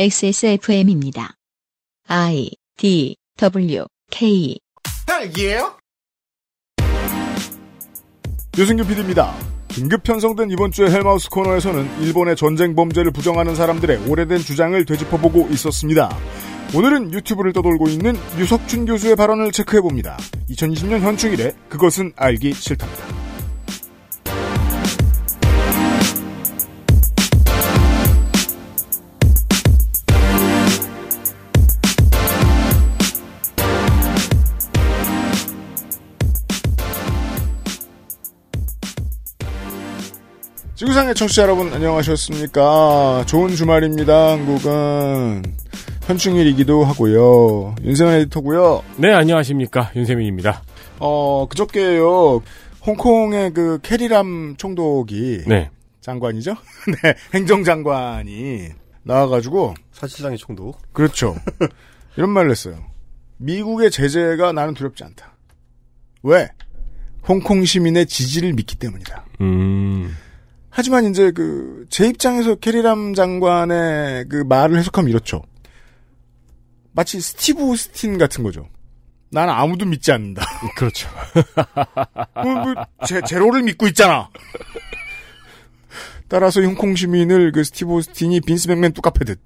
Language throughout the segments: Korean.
XSFM입니다. I D W K 딸기예요? 유승규 PD입니다. 긴급 편성된 이번 주의 헬마우스 코너에서는 일본의 전쟁 범죄를 부정하는 사람들의 오래된 주장을 되짚어보고 있었습니다. 오늘은 유튜브를 떠돌고 있는 유석준 교수의 발언을 체크해봅니다. 2020년 현충일에 그것은 알기 싫답니다. 지구상의 청취자 여러분 안녕하셨습니까? 좋은 주말입니다. 한국은 현충일이기도 하고요. 윤세민 에디터고요. 네, 안녕하십니까. 윤세민입니다. 어, 그저께요. 홍콩의 그 캐리람 총독이 네. 장관이죠? 네, 행정장관이 나와가지고 사실상의 총독. 그렇죠. 이런 말을 했어요. 미국의 제재가 나는 두렵지 않다. 왜? 홍콩 시민의 지지를 믿기 때문이다. 음. 하지만 이제 그 제 입장에서 캐리람 장관의 그 말을 해석하면 이렇죠. 마치 스티브 오스틴 같은 거죠. 나는 아무도 믿지 않는다. 그렇죠. 뭐, 뭐, 제, 제로를 믿고 있잖아. 따라서 홍콩 시민을 그 스티브 오스틴이 빈스 맥맨 뚜까패듯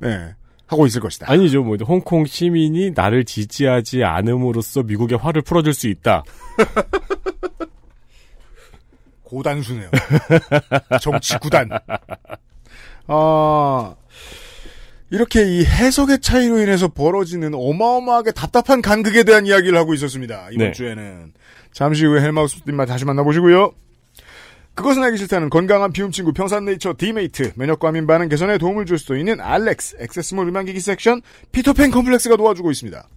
네, 하고 있을 것이다. 아니죠. 뭐 홍콩 시민이 나를 지지하지 않음으로써 미국의 화를 풀어줄 수 있다. 고단수네요. 정치 구단. 아, 이렇게 이 해석의 차이로 인해서 벌어지는 어마어마하게 답답한 간극에 대한 이야기를 하고 있었습니다. 이번 네. 주에는. 잠시 후에 헬마우스님만 다시 만나보시고요. 그것은 알기 싫다는 건강한 비움 친구 평산네이처 디메이트, 면역과 민 반응 개선에 도움을 줄수 있는 알렉스, 액세스몰 음향기기 섹션, 피터팬 컴플렉스가 도와주고 있습니다.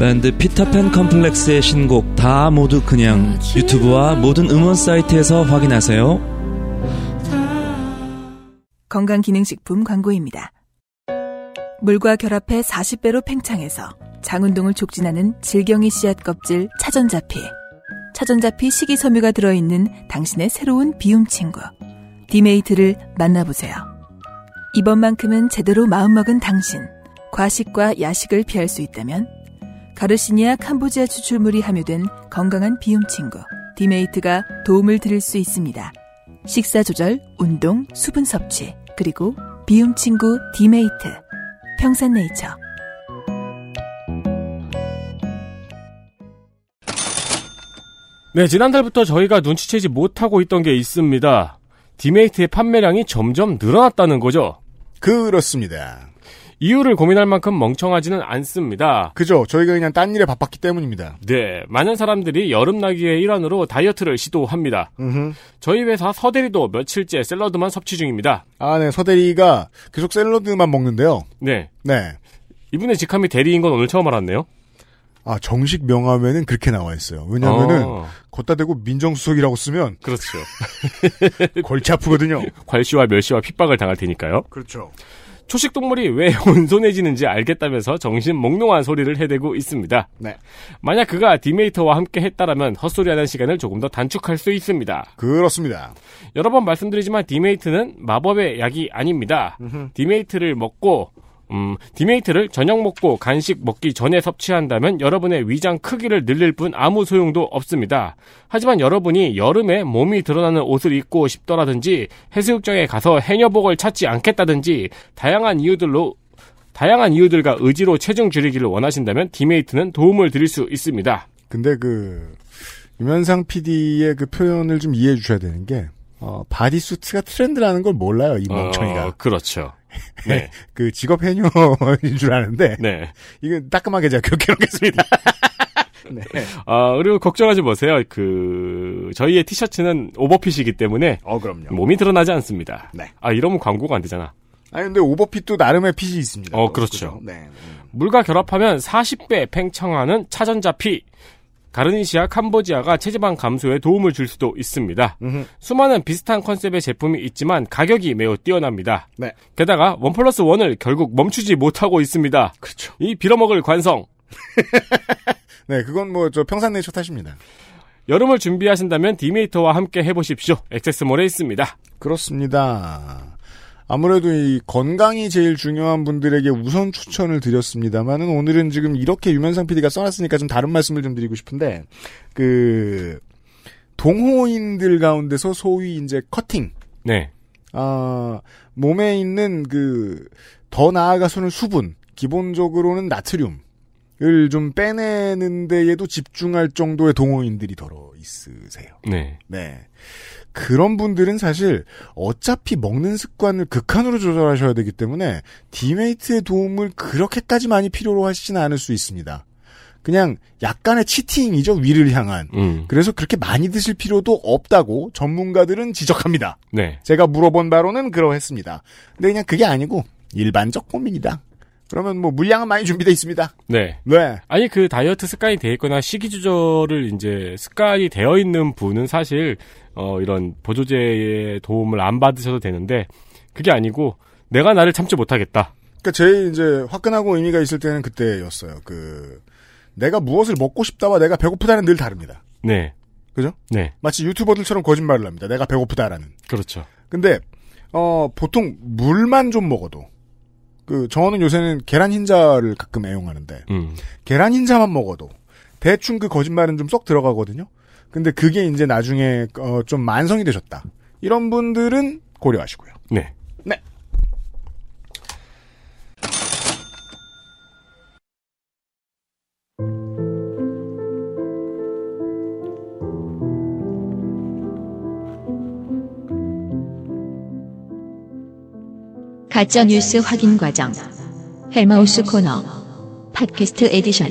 밴드 피터팬 컴플렉스의 신곡 다 모두 그냥 유튜브와 모든 음원 사이트에서 확인하세요. 건강기능식품 광고입니다. 물과 결합해 40배로 팽창해서 장운동을 촉진하는 질경이 씨앗 껍질 차전자피. 차전자피 식이섬유가 들어있는 당신의 새로운 비움 친구. 디메이트를 만나보세요. 이번만큼은 제대로 마음먹은 당신. 과식과 야식을 피할 수 있다면 가르시니아 캄보지아 추출물이 함유된 건강한 비움 친구. 디메이트가 도움을 드릴 수 있습니다. 식사 조절, 운동, 수분 섭취, 그리고 비움 친구 디메이트. 평산네이처. 네, 지난달부터 저희가 눈치채지 못하고 있던 게 있습니다. 디메이트의 판매량이 점점 늘어났다는 거죠. 그렇습니다. 이유를 고민할 만큼 멍청하지는 않습니다. 그죠? 저희가 그냥 딴 일에 바빴기 때문입니다. 네, 많은 사람들이 여름나기의 일환으로 다이어트를 시도합니다. 음흠. 저희 회사 서대리도 며칠째 샐러드만 섭취 중입니다. 아, 네. 서대리가 계속 샐러드만 먹는데요. 네, 네. 이분의 직함이 대리인 건 오늘 처음 알았네요. 아, 정식 명함에는 그렇게 나와 있어요. 왜냐면은, 어, 걷다 대고 민정수석이라고 쓰면 그렇죠. 골치 아프거든요. 괄시와 멸시와 핍박을 당할 테니까요. 그렇죠. 초식 동물이 왜 온순해지는지 알겠다면서 정신 몽롱한 소리를 해대고 있습니다. 네. 만약 그가 디메이트와 함께 했다라면 헛소리하는 시간을 조금 더 단축할 수 있습니다. 그렇습니다. 여러 번 말씀드리지만 디메이트는 마법의 약이 아닙니다. 디메이트를 먹고 음, 디메이트를 저녁 먹고 간식 먹기 전에 섭취한다면 여러분의 위장 크기를 늘릴 뿐 아무 소용도 없습니다. 하지만 여러분이 여름에 몸이 드러나는 옷을 입고 싶다라든지 해수욕장에 가서 해녀복을 찾지 않겠다든지 다양한 이유들로 다양한 이유들과 의지로 체중 줄이기를 원하신다면 디메이트는 도움을 드릴 수 있습니다. 근데 그, 유면상 PD의 그 표현을 좀 이해해 주셔야 되는 게, 어, bodysuit가 트렌드라는 걸 몰라요, 이 멍청이가. 어, 그렇죠. 네. 그 직업 해녀인 줄 아는데, 네. 이건 따끔하게 제가 그렇게 놓겠습니다. 네. 아, 그리고 걱정하지 마세요. 그, 저희의 티셔츠는 오버핏이기 때문에 어, 그럼요. 몸이 드러나지 않습니다. 네. 아, 이러면 광고가 안 되잖아. 아니, 근데 오버핏도 나름의 핏이 있습니다. 어, 또, 그렇죠. 그죠? 네. 물과 결합하면 40배 팽창하는 차전자 피. 가르니시아 캄보지아가 체지방 감소에 도움을 줄 수도 있습니다. 음흠. 수많은 비슷한 컨셉의 제품이 있지만 가격이 매우 뛰어납니다. 네. 게다가 원 플러스 원을 결국 멈추지 못하고 있습니다. 그렇죠. 이 빌어먹을 관성. 네, 그건 뭐, 저 평산네이처 탓입니다. 여름을 준비하신다면 디메이터와 함께 해보십시오. 액세스몰에 있습니다. 그렇습니다. 아무래도 이 건강이 제일 중요한 분들에게 우선 추천을 드렸습니다만은 오늘은 지금 이렇게 유면상 PD가 써놨으니까 좀 다른 말씀을 좀 드리고 싶은데 그 동호인들 가운데서 소위 이제 커팅 네. 아 몸에 있는 그 더 나아가서는 수분 기본적으로는 나트륨을 좀 빼내는 데에도 집중할 정도의 동호인들이 더러 있으세요. 네. 네. 그런 분들은 사실 어차피 먹는 습관을 극한으로 조절하셔야 되기 때문에 디메이트의 도움을 그렇게까지 많이 필요로 하시지는 않을 수 있습니다. 그냥 약간의 치팅이죠 위를 향한. 음. 그래서 그렇게 많이 드실 필요도 없다고 전문가들은 지적합니다. 네. 제가 물어본 바로는 그러했습니다. 근데 그냥 그게 아니고 일반적 고민이다. 그러면 뭐 물량은 많이 준비되어 있습니다. 네. 네. 아니 그 다이어트 습관이 돼 있거나 식이 조절을 이제 습관이 되어 있는 분은 사실 어 이런 보조제의 도움을 안 받으셔도 되는데 그게 아니고 내가 나를 참지 못하겠다. 그러니까 제일 이제 화끈하고 의미가 있을 때는 그때였어요. 그 내가 무엇을 먹고 싶다와 내가 배고프다는 늘 다릅니다. 네. 그죠? 네. 마치 유튜버들처럼 거짓말을 합니다. 내가 배고프다라는. 그렇죠. 근데 어 보통 물만 좀 먹어도 그 저는 요새는 계란 흰자를 가끔 애용하는데 음. 계란 흰자만 먹어도 대충 그 거짓말은 좀 쏙 들어가거든요. 근데 그게 이제 나중에 어, 좀 만성이 되셨다. 이런 분들은 고려하시고요. 네. 네. 가짜 뉴스 확인 과정. 헬마우스 코너. podcast edition.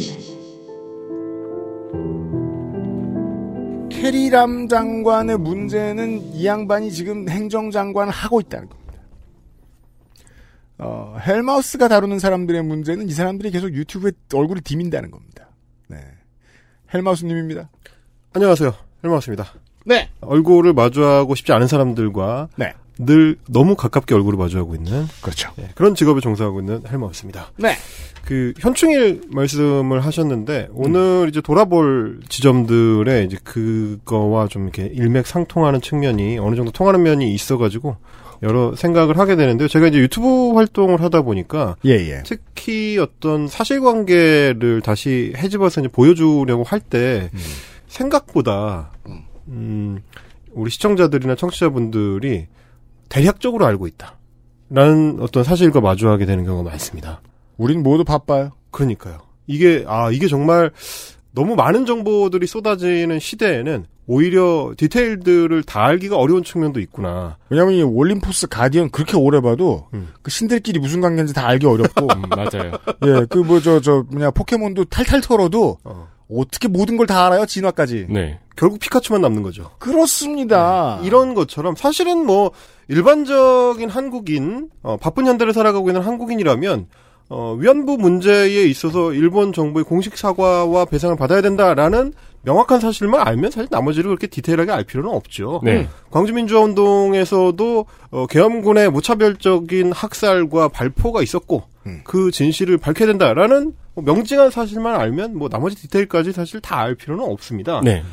캐리람 장관의 문제는 이 양반이 지금 행정장관을 하고 있다는 겁니다. 어, 헬마우스가 다루는 사람들의 문제는 이 사람들이 계속 유튜브에 얼굴을 디민다는 겁니다. 네. 헬마우스님입니다. 안녕하세요. 헬마우스입니다. 네. 얼굴을 마주하고 싶지 않은 사람들과 네. 늘 너무 가깝게 얼굴을 마주하고 있는 그렇죠. 예, 그런 직업에 종사하고 있는 헬마우스입니다. 네. 그 현충일 말씀을 하셨는데 오늘 이제 돌아볼 지점들의 이제 그거와 좀 이렇게 일맥상통하는 측면이 어느 정도 통하는 면이 있어가지고 여러 생각을 하게 되는데요. 제가 이제 유튜브 활동을 하다 보니까 예, 예. 특히 어떤 사실관계를 다시 해집어서 이제 보여주려고 할때 생각보다 음, 우리 시청자들이나 청취자분들이 대략적으로 알고 있다. 라는 어떤 사실과 마주하게 되는 경우가 많습니다. 우린 모두 바빠요. 그러니까요. 이게 아 이게 정말 너무 많은 정보들이 쏟아지는 시대에는 오히려 디테일들을 다 알기가 어려운 측면도 있구나. 왜냐면 이 올림포스 가디언 그렇게 오래 봐도 음. 그 신들끼리 무슨 관계인지 다 알기 어렵고 음, 맞아요. 예, 그 뭐 저 저 뭐냐 포켓몬도 탈탈 털어도 어. 어떻게 모든 걸 다 알아요 진화까지. 네. 결국 피카츄만 남는 거죠. 그렇습니다. 이런 것처럼 사실은 뭐 일반적인 한국인 어, 바쁜 현대를 살아가고 있는 한국인이라면 어, 위안부 문제에 있어서 일본 정부의 공식 사과와 배상을 받아야 된다라는 명확한 사실만 알면 사실 나머지를 그렇게 디테일하게 알 필요는 없죠. 네. 광주민주화 운동에서도 어, 계엄군의 무차별적인 학살과 발포가 있었고 음. 그 진실을 밝혀야 된다라는 뭐 명징한 사실만 알면 뭐 나머지 디테일까지 사실 다 알 필요는 없습니다. 네.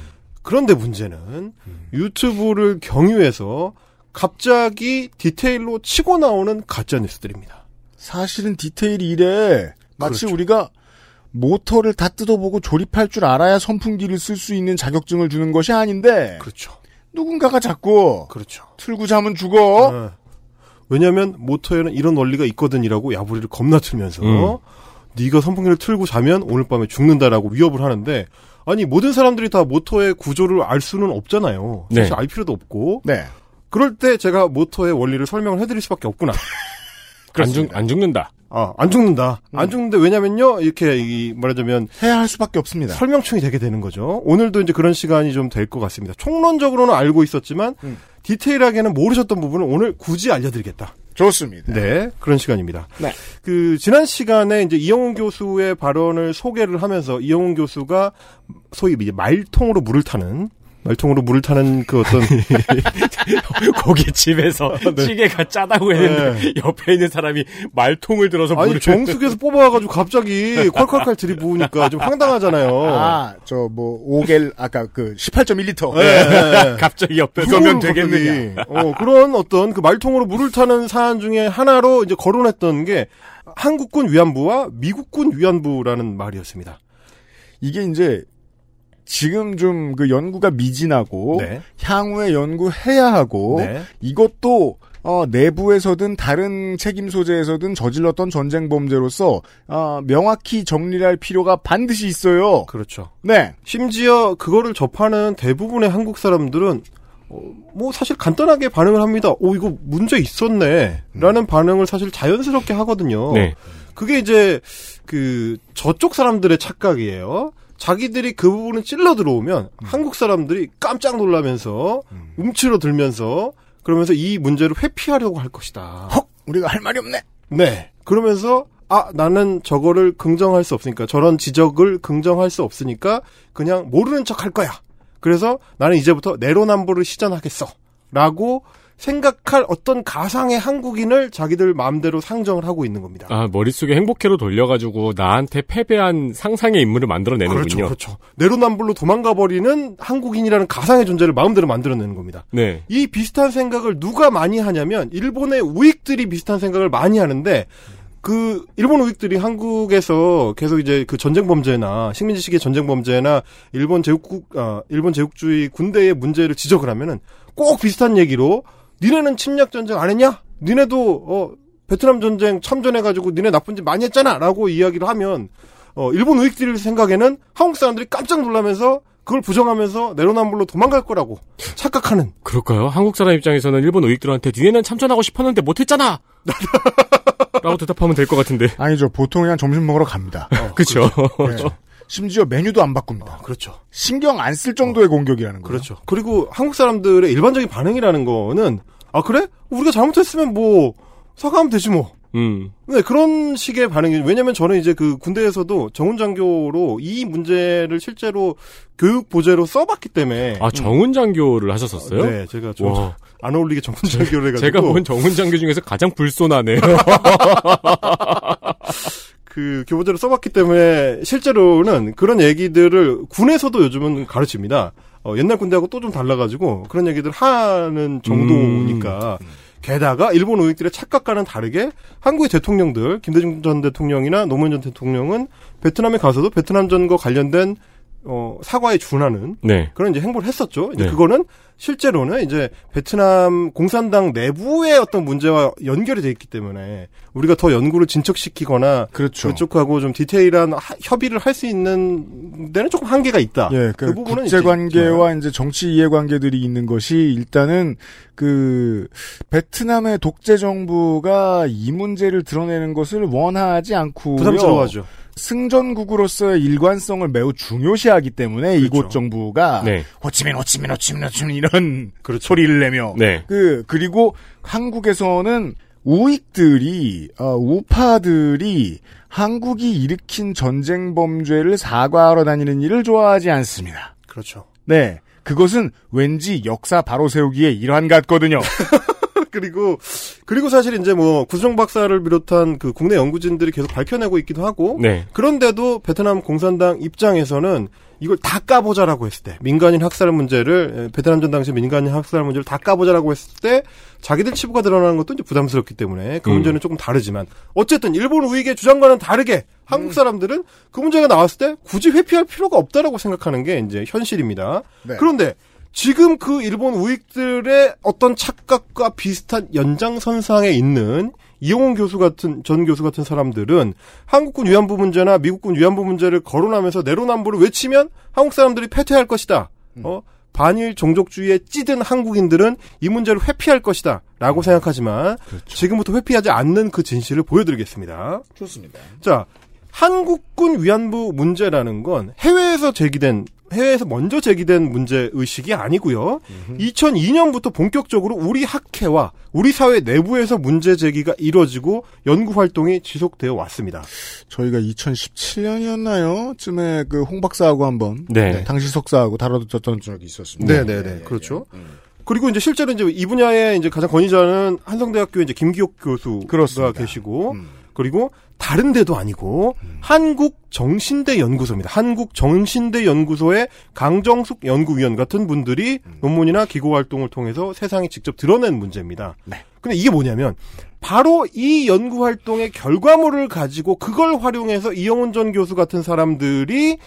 그런데 문제는 유튜브를 경유해서 갑자기 디테일로 치고 나오는 가짜 뉴스들입니다. 사실은 디테일이 이래. 마치 그렇죠. 우리가 모터를 다 뜯어보고 조립할 줄 알아야 선풍기를 쓸 수 있는 자격증을 주는 것이 아닌데 그렇죠. 누군가가 자꾸 그렇죠. 틀고 자면 죽어. 어. 왜냐하면 모터에는 이런 원리가 있거든이라고 야부리를 겁나 틀면서 음. 네가 선풍기를 틀고 자면 오늘 밤에 죽는다라고 위협을 하는데 아니 모든 사람들이 다 모터의 구조를 알 수는 없잖아요. 사실 네. 알 필요도 없고 네. 그럴 때 제가 모터의 원리를 설명을 해드릴 수밖에 없구나. 안, 죽, 안 죽는다. 아, 안 죽는다. 안 죽는데 왜냐면요 이렇게 이 말하자면 해야 할 수밖에 없습니다. 설명충이 되게 되는 거죠. 오늘도 이제 그런 시간이 좀 될 것 같습니다. 총론적으로는 알고 있었지만 음. 디테일하게는 모르셨던 부분을 오늘 굳이 알려드리겠다. 좋습니다. 네, 그런 시간입니다. 네. 그 지난 시간에 이제 이영훈 교수의 발언을 소개를 하면서 이영훈 교수가 소위 이제 말통으로 물을 타는 말통으로 물을 타는 그 어떤 거기 집에서 찌개가 짜다고 했는데 옆에 있는 사람이 말통을 들어서 아니 물을 정수기에서 뽑아와가지고 갑자기 콸콸콸 들이부으니까 좀 황당하잖아요. 아, 저 뭐 오겔 아까 그 18.1리터. 네. 갑자기 옆에서 그러면 갑자기. 되겠느냐. 어, 그런 어떤 그 말통으로 물을 타는 사안 중에 하나로 이제 거론했던 게 한국군 위안부와 미국군 위안부라는 말이었습니다. 이게 이제 지금 좀 그 연구가 미진하고 네. 향후에 연구해야 하고 네. 이것도 어, 내부에서든 다른 책임 소재에서든 저질렀던 전쟁 범죄로서 어, 명확히 정리할 필요가 반드시 있어요. 그렇죠. 네. 심지어 그거를 접하는 대부분의 한국 사람들은 어, 뭐 사실 간단하게 반응을 합니다. 오 이거 문제 있었네. 라는 반응을 사실 자연스럽게 하거든요. 네. 그게 이제 그 저쪽 사람들의 착각이에요. 자기들이 그 부분을 찔러 들어오면 한국 사람들이 깜짝 놀라면서 움츠러 들면서 그러면서 이 문제를 회피하려고 할 것이다. 헉, 우리가 할 말이 없네. 네. 그러면서 아 나는 저거를 긍정할 수 없으니까 저런 지적을 긍정할 수 없으니까 그냥 모르는 척 할 거야. 그래서 나는 이제부터 내로남불을 시전하겠어. 라고 생각할 어떤 가상의 한국인을 자기들 마음대로 상정을 하고 있는 겁니다. 아, 머릿속에 행복회로 돌려가지고 나한테 패배한 상상의 인물을 만들어내는군요. 그렇죠, 그렇죠. 내로남불로 도망가 버리는 한국인이라는 가상의 존재를 마음대로 만들어내는 겁니다. 네. 이 비슷한 생각을 누가 많이 하냐면 일본의 우익들이 비슷한 생각을 많이 하는데 그 일본 우익들이 한국에서 계속 이제 그 전쟁 범죄나 식민지 시기의 전쟁 범죄나 일본 제국국 아 일본 제국주의 군대의 문제를 지적을 하면은 꼭 비슷한 얘기로 니네는 침략 전쟁 안 했냐? 니네도 어 베트남 전쟁 참전해 가지고 니네 나쁜 짓 많이 했잖아라고 이야기를 하면 어 일본 우익들 생각에는 한국 사람들이 깜짝 놀라면서 그걸 부정하면서 내로남불로 도망갈 거라고 착각하는 그럴까요? 한국 사람 입장에서는 일본 우익들한테 니네는 참전하고 싶었는데 못했잖아! 라고 대답하면 될 것 같은데. 아니죠. 보통 그냥 점심 먹으러 갑니다. 그쵸. 네. 심지어 메뉴도 안 바꿉니다. 그렇죠. 신경 안 쓸 정도의 공격이라는 거예요. 그렇죠. 그리고 한국 사람들의 일반적인 반응이라는 거는 아 그래? 우리가 잘못했으면 뭐 사과하면 되지 뭐. 음. 네 그런 식의 반응이 왜냐면 저는 이제 그 군대에서도 정훈 장교로 이 문제를 실제로 교육 보제로 써봤기 때문에 아, 정훈 장교를 하셨었어요? 네 제가 좀 와. 안 어울리게 정훈 장교를 해가지고 제가 본 정훈 장교 중에서 가장 불손하네요. 그 교보제로 써봤기 때문에 실제로는 그런 얘기들을 군에서도 요즘은 가르칩니다. 어, 옛날 군대하고 또 좀 달라가지고 그런 얘기들 하는 정도니까. 게다가 일본 우익들의 착각과는 다르게 한국의 대통령들 김대중 전 대통령이나 노무현 전 대통령은 베트남에 가서도 베트남 전과 관련된 어, 사과에 준하는 네. 그런 이제 행보를 했었죠. 이제 네. 그거는 실제로는 이제 베트남 공산당 내부의 어떤 문제와 연결이 돼 있기 때문에 우리가 더 연구를 진척시키거나 그렇죠. 그쪽하고 좀 디테일한 하- 협의를 할 수 있는 데는 조금 한계가 있다. 예, 그, 부분은 국제. 관계와 이제 정치 이해 관계들이 있는 것이 일단은 그 베트남의 독재 정부가 이 문제를 드러내는 것을 원하지 않고 부담스러워하죠. 승전국으로서의 일관성을 매우 중요시하기 때문에 이곳 그렇죠. 정부가 네. 호치민 호치민 호치민 호치민 이런 그렇죠. 소리를 내며 네. 그 그리고 한국에서는 우익들이 어, 우파들이 한국이 일으킨 전쟁 범죄를 사과하러 다니는 일을 좋아하지 않습니다. 그렇죠. 네. 그것은 왠지 역사 바로 세우기의 일환 같거든요. 그리고 그리고 사실 이제 뭐 구수정 박사를 비롯한 그 국내 연구진들이 계속 밝혀내고 있기도 하고 네. 그런데도 베트남 공산당 입장에서는 이걸 다 까보자라고 했을 때 민간인 학살 문제를 에, 베트남 전 당시 민간인 학살 문제를 다 까보자라고 했을 때 자기들 치부가 드러나는 것도 이제 부담스럽기 때문에 그 음. 문제는 조금 다르지만 어쨌든 일본 우익의 주장과는 다르게 한국 사람들은 그 문제가 나왔을 때 굳이 회피할 필요가 없다라고 생각하는 게 이제 현실입니다. 네. 그런데 지금 그 일본 우익들의 어떤 착각과 비슷한 연장선상에 있는 이용훈 교수 같은 전 교수 같은 사람들은 한국군 위안부 문제나 미국군 위안부 문제를 거론하면서 내로남불을 외치면 한국 사람들이 패퇴할 것이다. 어? 반일 종족주의에 찌든 한국인들은 이 문제를 회피할 것이다. 라고 생각하지만 지금부터 회피하지 않는 그 진실을 보여드리겠습니다. 좋습니다. 자, 한국군 위안부 문제라는 건 해외에서 제기된 해외에서 먼저 제기된 문제 의식이 아니고요. 2002년부터 본격적으로 우리 학회와 우리 사회 내부에서 문제 제기가 이루어지고 연구 활동이 지속되어 왔습니다. 저희가 2017년이었나요? 쯤에 그 홍 박사하고 한번 네. 당시 석사하고 다뤄줬던 적이 있었습니다. 네, 네, 네. 그렇죠. 그리고 이제 실제로 이제 이 분야의 이제 가장 권위자는 한성대학교의 이제 김기옥 교수가 그렇습니다. 계시고 음. 그리고 다른 데도 아니고 한국 정신대 연구소입니다. 한국 정신대 연구소의 강정숙 연구위원 같은 분들이 논문이나 기고 활동을 통해서 세상에 직접 드러낸 문제입니다. 네. 근데 이게 뭐냐면 바로 이 연구 활동의 결과물을 가지고 그걸 활용해서 이영훈 전 교수 같은 사람들이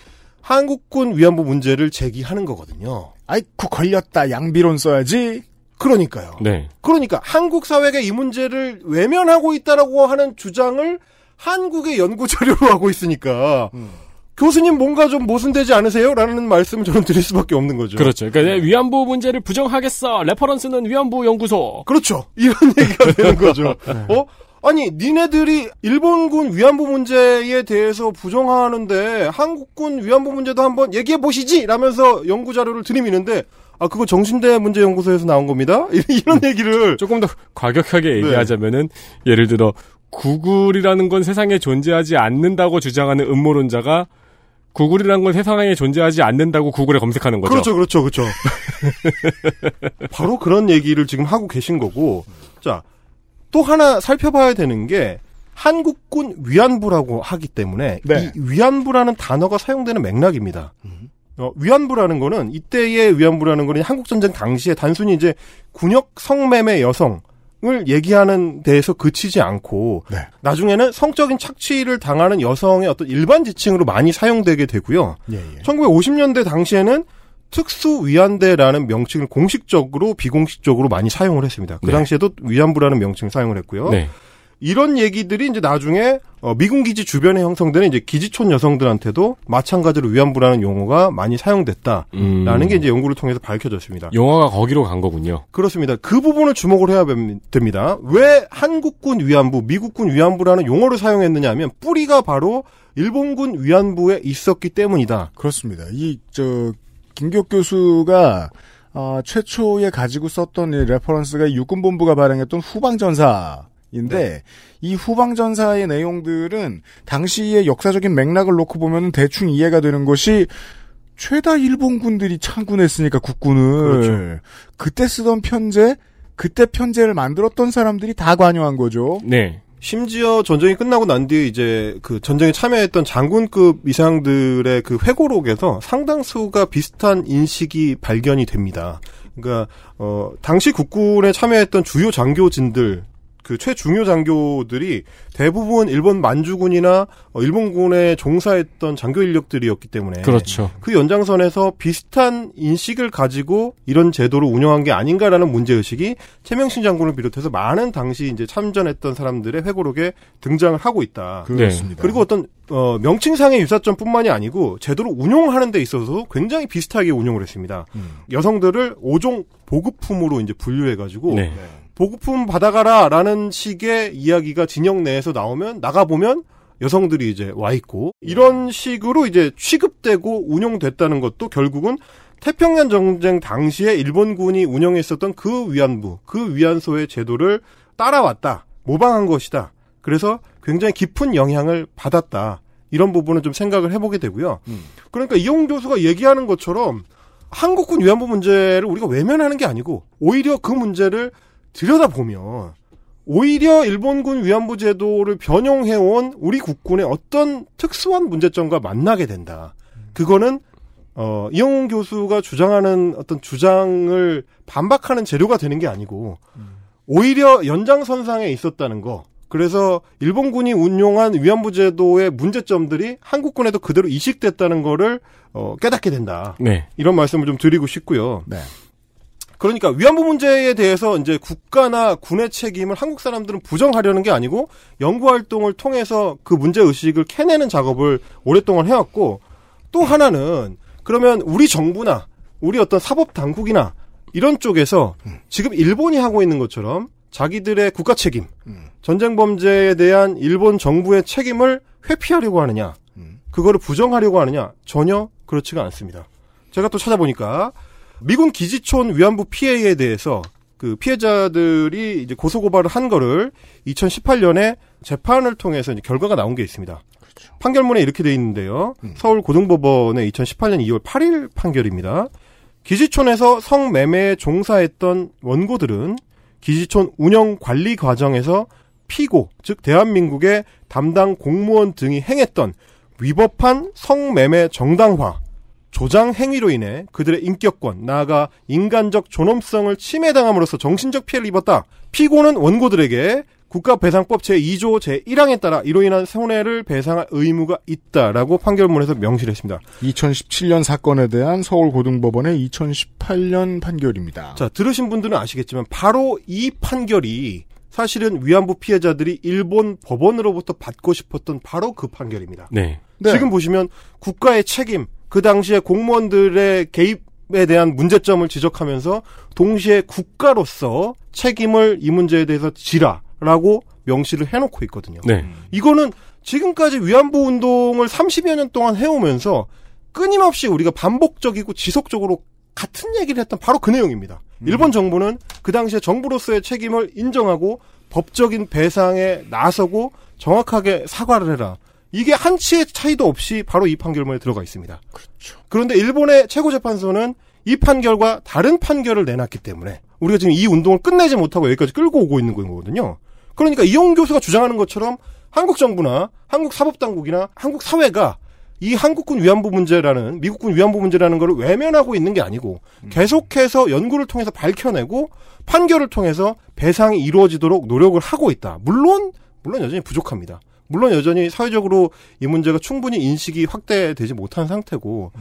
한국군 위안부 문제를 제기하는 거거든요. 아이쿠 걸렸다 양비론 써야지. 그러니까요. 네. 그러니까 한국 사회가 이 문제를 외면하고 있다라고 하는 주장을 한국의 연구 자료로 하고 있으니까 교수님 뭔가 좀 모순되지 않으세요? 라는 말씀을 저는 드릴 수밖에 없는 거죠. 그렇죠. 그러니까 내 위안부 문제를 부정하겠어. reference는 위안부 연구소. 그렇죠. 이런 얘기가 되는 거죠. 어? 아니, 니네들이 일본군 위안부 문제에 대해서 부정하는데 한국군 위안부 문제도 한번 얘기해 보시지! 라면서 연구 자료를 들이미는데 아, 그거 정신대 문제 연구소에서 나온 겁니다? 이런 얘기를 조금 더 과격하게 얘기하자면은 예를 들어 구글이라는 건 세상에 존재하지 않는다고 주장하는 음모론자가 구글이라는 건 세상에 존재하지 않는다고 구글에 검색하는 거죠. 그렇죠, 그렇죠, 그렇죠. 바로 그런 얘기를 지금 하고 계신 거고, 자, 또 하나 살펴봐야 되는 게, 한국군 위안부라고 하기 때문에, 네. 이 위안부라는 단어가 사용되는 맥락입니다. 어, 위안부라는 거는, 이때의 위안부라는 거는 한국 전쟁 당시에 단순히 이제 군역 성매매 여성, 을 얘기하는 데에서 그치지 않고 네. 나중에는 성적인 착취를 당하는 여성의 어떤 일반 지칭으로 많이 사용되게 되고요. 예, 예. 1950년대 당시에는 특수 위안대라는 명칭을 공식적으로 비공식적으로 많이 사용을 했습니다. 그 네. 당시에도 위안부라는 명칭을 사용을 했고요. 네. 이런 얘기들이 이제 나중에 어, 미군 기지 주변에 형성되는 이제 기지촌 여성들한테도 마찬가지로 위안부라는 용어가 많이 사용됐다라는 음. 게 이제 연구를 통해서 밝혀졌습니다. 용어가 거기로 간 거군요. 그렇습니다. 그 부분을 주목을 해야 뱀- 됩니다. 왜 한국군 위안부, 미국군 위안부라는 용어를 사용했느냐 하면 뿌리가 바로 일본군 위안부에 있었기 때문이다. 그렇습니다. 이, 저, 김귀옥 교수가, 어, 최초에 가지고 썼던 이 reference가 육군본부가 발행했던 후방전사 인데, 이 후방전사의 내용들은 당시의 역사적인 맥락을 놓고 보면 대충 이해가 되는 것이 죄다 일본군들이 창군했으니까 국군을 그렇죠. 그때 쓰던 편제, 그때 편제를 만들었던 사람들이 다 관여한 거죠. 네. 심지어 전쟁이 끝나고 난 뒤에 이제 그 전쟁에 참여했던 장군급 이상들의 그 회고록에서 상당수가 비슷한 인식이 발견이 됩니다. 그러니까 어 당시 국군에 참여했던 주요 장교진들 그 최중요 장교들이 대부분 일본 만주군이나 어, 일본군에 종사했던 장교 인력들이었기 때문에 그렇죠. 그 연장선에서 비슷한 인식을 가지고 이런 제도를 운영한 게 아닌가라는 문제 의식이 최명신 장군을 비롯해서 많은 당시 이제 참전했던 사람들의 회고록에 등장을 하고 있다. 그렇습니다. 그리고 어떤 어, 명칭상의 유사점뿐만이 아니고 제도를 운용하는 데 있어서 굉장히 비슷하게 운용을 했습니다. 음. 여성들을 오종 보급품으로 이제 분류해가지고 네. 보급품 받아가라 라는 식의 이야기가 진영 내에서 나오면 나가보면 여성들이 이제 와 있고 이런 식으로 이제 취급되고 운영됐다는 것도 결국은 태평양 전쟁 당시에 일본군이 운영했었던 그 위안부, 그 위안소의 제도를 따라왔다, 모방한 것이다. 그래서 굉장히 깊은 영향을 받았다. 이런 부분은 좀 생각을 해보게 되고요. 그러니까 이용 교수가 얘기하는 것처럼 한국군 위안부 문제를 우리가 외면하는 게 아니고 오히려 그 문제를 들여다보면 오히려 일본군 위안부 제도를 변형해온 우리 국군의 어떤 특수한 문제점과 만나게 된다. 그거는 어, 이영훈 교수가 주장하는 어떤 주장을 반박하는 재료가 되는 게 아니고 오히려 연장선상에 있었다는 거. 그래서 일본군이 운용한 위안부 제도의 문제점들이 한국군에도 그대로 이식됐다는 거를 어, 깨닫게 된다. 네. 이런 말씀을 좀 드리고 싶고요. 네. 그러니까 위안부 문제에 대해서 이제 국가나 군의 책임을 한국 사람들은 부정하려는 게 아니고 연구 활동을 통해서 그 문제 의식을 캐내는 작업을 오랫동안 해왔고 또 하나는 그러면 우리 정부나 우리 어떤 사법 당국이나 이런 쪽에서 지금 일본이 하고 있는 것처럼 자기들의 국가 책임, 전쟁 범죄에 대한 일본 정부의 책임을 회피하려고 하느냐, 그거를 부정하려고 하느냐 전혀 그렇지가 않습니다. 제가 또 찾아보니까 미군 기지촌 위안부 피해에 대해서 그 피해자들이 이제 고소 고발을 한 거를 2018년에 재판을 통해서 이제 결과가 나온 게 있습니다. 판결문에 이렇게 돼 있는데요. 서울 고등법원의 2018년 2월 8일 판결입니다. 기지촌에서 성매매에 종사했던 원고들은 기지촌 운영 관리 과정에서 피고, 즉 대한민국의 담당 공무원 등이 행했던 위법한 성매매 정당화, 조장 행위로 인해 그들의 인격권, 나아가 인간적 존엄성을 침해당함으로써 정신적 피해를 입었다. 피고는 원고들에게 국가배상법 제2조 제1항에 따라 이로 인한 손해를 배상할 의무가 있다라고 판결문에서 명시를 했습니다. 2017년 사건에 대한 서울고등법원의 2018년 판결입니다. 자, 들으신 분들은 아시겠지만 바로 이 판결이 사실은 위안부 피해자들이 일본 법원으로부터 받고 싶었던 바로 그 판결입니다. 네. 네. 지금 보시면 국가의 책임, 그 당시에 공무원들의 개입에 대한 문제점을 지적하면서 동시에 국가로서 책임을 이 문제에 대해서 지라라고 명시를 해놓고 있거든요. 네. 이거는 지금까지 위안부 운동을 30여 년 동안 해오면서 끊임없이 우리가 반복적이고 지속적으로 같은 얘기를 했던 바로 그 내용입니다. 일본 정부는 그 당시에 정부로서의 책임을 인정하고 법적인 배상에 나서고 정확하게 사과를 해라. 이게 한치의 차이도 없이 바로 이 판결문에 들어가 있습니다. 그렇죠. 그런데 일본의 최고재판소는 이 판결과 다른 판결을 내놨기 때문에 우리가 지금 이 운동을 끝내지 못하고 여기까지 끌고 오고 있는 거거든요. 그러니까 이용 교수가 주장하는 것처럼 한국 정부나 한국 사법당국이나 한국 사회가 이 한국군 위안부 문제라는 미국군 위안부 문제라는 것을 외면하고 있는 게 아니고 계속해서 연구를 통해서 밝혀내고 판결을 통해서 배상이 이루어지도록 노력을 하고 있다. 물론 물론 여전히 부족합니다. 물론 여전히 사회적으로 이 문제가 충분히 인식이 확대되지 못한 상태고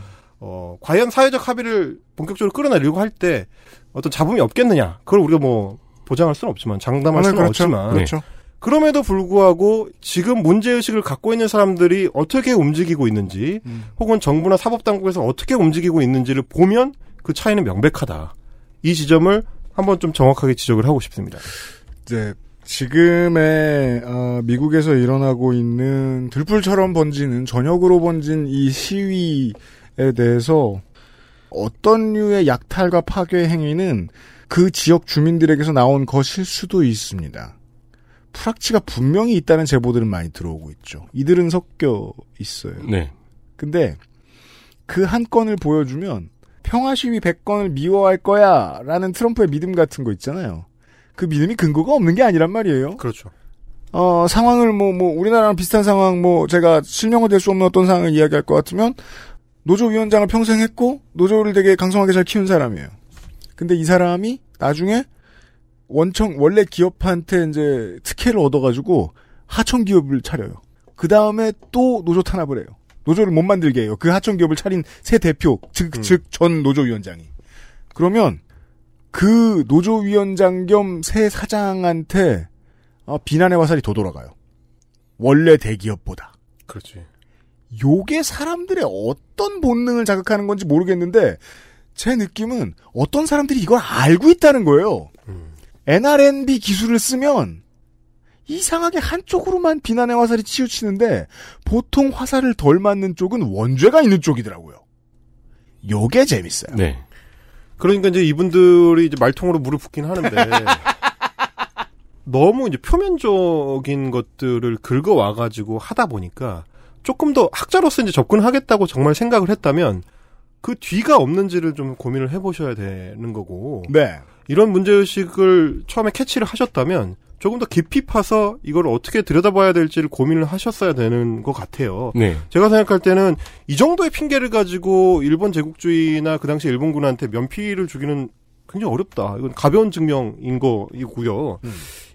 어 과연 사회적 합의를 본격적으로 끌어내려고 할 때 어떤 잡음이 없겠느냐? 그걸 우리가 뭐 보장할 수는 없지만 장담할 네, 수는 그렇죠. 없지만 그렇죠. 그럼에도 불구하고 지금 문제의식을 갖고 있는 사람들이 어떻게 움직이고 있는지 혹은 정부나 사법당국에서 어떻게 움직이고 있는지를 보면 그 차이는 명백하다. 이 지점을 한번 좀 정확하게 지적을 하고 싶습니다. 이제 지금의 어, 미국에서 일어나고 있는 들불처럼 번지는 전역으로 번진 이 시위에 대해서 어떤 류의 약탈과 파괴 행위는 그 지역 주민들에게서 나온 것일 수도 있습니다. 프락치가 분명히 있다는 제보들은 많이 들어오고 있죠. 이들은 섞여 있어요. 네. 근데 그 한 건을 보여주면 평화 시위 100건을 미워할 거야 라는 트럼프의 믿음 같은 거 있잖아요. 그 믿음이 근거가 없는 게 아니란 말이에요. 그렇죠. 어, 상황을 뭐, 뭐, 우리나라랑 비슷한 상황, 뭐, 제가 실명화 될 수 없는 어떤 상황을 이야기할 것 같으면, 노조위원장을 평생 했고, 노조를 되게 강성하게 잘 키운 사람이에요. 근데 이 사람이 나중에 원청, 원래 기업한테 이제 특혜를 얻어가지고, 하청 기업을 차려요. 그 다음에 또 노조 탄압을 해요. 노조를 못 만들게 해요. 그 하청 기업을 차린 새 대표, 즉, 즉, 전 노조위원장이. 그러면, 그 노조위원장 겸 새 사장한테 어, 비난의 화살이 더 돌아가요. 원래 대기업보다. 그렇지. 요게 사람들의 어떤 본능을 자극하는 건지 모르겠는데 제 느낌은 어떤 사람들이 이걸 알고 있다는 거예요. NRNB 기술을 쓰면 이상하게 한쪽으로만 비난의 화살이 치우치는데 보통 화살을 덜 맞는 쪽은 원죄가 있는 쪽이더라고요. 요게 재밌어요. 네. 그러니까 이제 이분들이 이제 말통으로 물을 붓긴 하는데 너무 이제 표면적인 것들을 긁어 와 가지고 하다 보니까 조금 더 학자로서 이제 접근하겠다고 정말 생각을 했다면 그 뒤가 없는지를 좀 고민을 해보셔야 되는 거고 네. 이런 문제의식을 처음에 캐치를 하셨다면 조금 더 깊이 파서 이걸 어떻게 들여다봐야 될지를 고민을 하셨어야 되는 것 같아요. 네. 제가 생각할 때는 이 정도의 핑계를 가지고 일본 제국주의나 그 당시 일본군한테 면피를 주기는 굉장히 어렵다. 이건 가벼운 증명인 거이고요.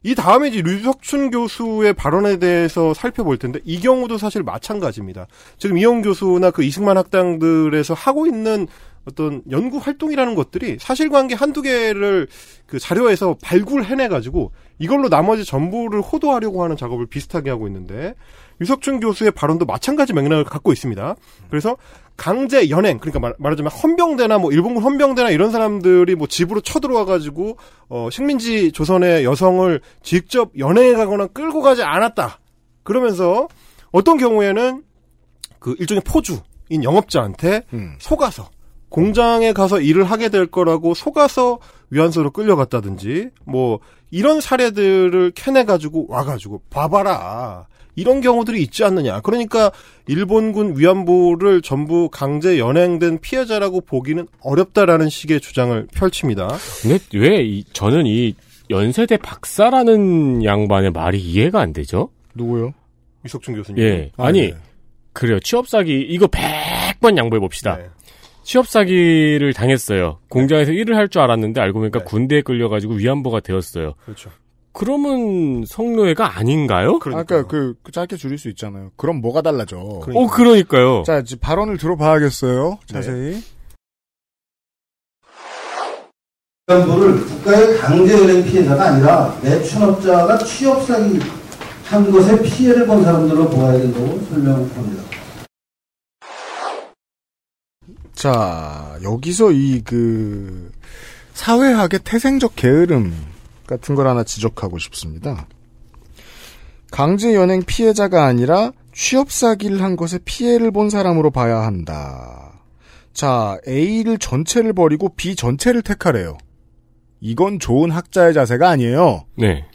이 다음에 이제 류석춘 교수의 발언에 대해서 살펴볼 텐데 이 경우도 사실 마찬가지입니다. 지금 이영 교수나 그 이승만 학당들에서 하고 있는 어떤 연구 활동이라는 것들이 사실관계 한두 개를 그 자료에서 발굴해내 가지고 이걸로 나머지 전부를 호도하려고 하는 작업을 비슷하게 하고 있는데 유석춘 교수의 발언도 마찬가지 맥락을 갖고 있습니다. 그래서 강제 연행 그러니까 말, 말하자면 헌병대나 뭐 일본군 헌병대나 이런 사람들이 뭐 집으로 쳐들어와 가지고 어 식민지 조선의 여성을 직접 연행해 가거나 끌고 가지 않았다. 그러면서 어떤 경우에는 그 일종의 포주인 영업자한테 음. 속아서 공장에 가서 일을 하게 될 거라고 속아서 위안소로 끌려갔다든지 뭐 이런 사례들을 캐내 가지고 와 가지고 봐봐라 이런 경우들이 있지 않느냐. 그러니까 일본군 위안부를 전부 강제 연행된 피해자라고 보기는 어렵다라는 식의 주장을 펼칩니다. 근데 왜 이, 저는 이 연세대 박사라는 양반의 말이 이해가 안 되죠? 누구요? 이석준 교수님. 예. 아, 아니, 네. 그래요. 취업 사기 이거 100번 양보해 봅시다. 네. 취업 사기를 당했어요. 공장에서 일을 할 줄 알았는데 알고 보니까 네. 군대에 끌려가지고 위안부가 되었어요. 그렇죠. 그러면 성노예가 아닌가요? 아까 그, 그 짧게 줄일 수 있잖아요. 그럼 뭐가 달라져? 그러니까. 어, 그러니까요. 자, 이제 발언을 들어봐야겠어요. 자세히. 위안부를 국가의 강제 연행 피해자가 아니라 매춘업자가 취업 사기 한 것에 피해를 본 사람들로 보아야 된다고 설명합니다. 자, 여기서 이 그 사회학의 태생적 게으름 같은 걸 하나 지적하고 싶습니다. 강제 연행 피해자가 아니라 취업 사기를 한 것에 피해를 본 사람으로 봐야 한다. 자, A를 전체를 버리고 B 전체를 택하래요. 이건 좋은 학자의 자세가 아니에요. 네.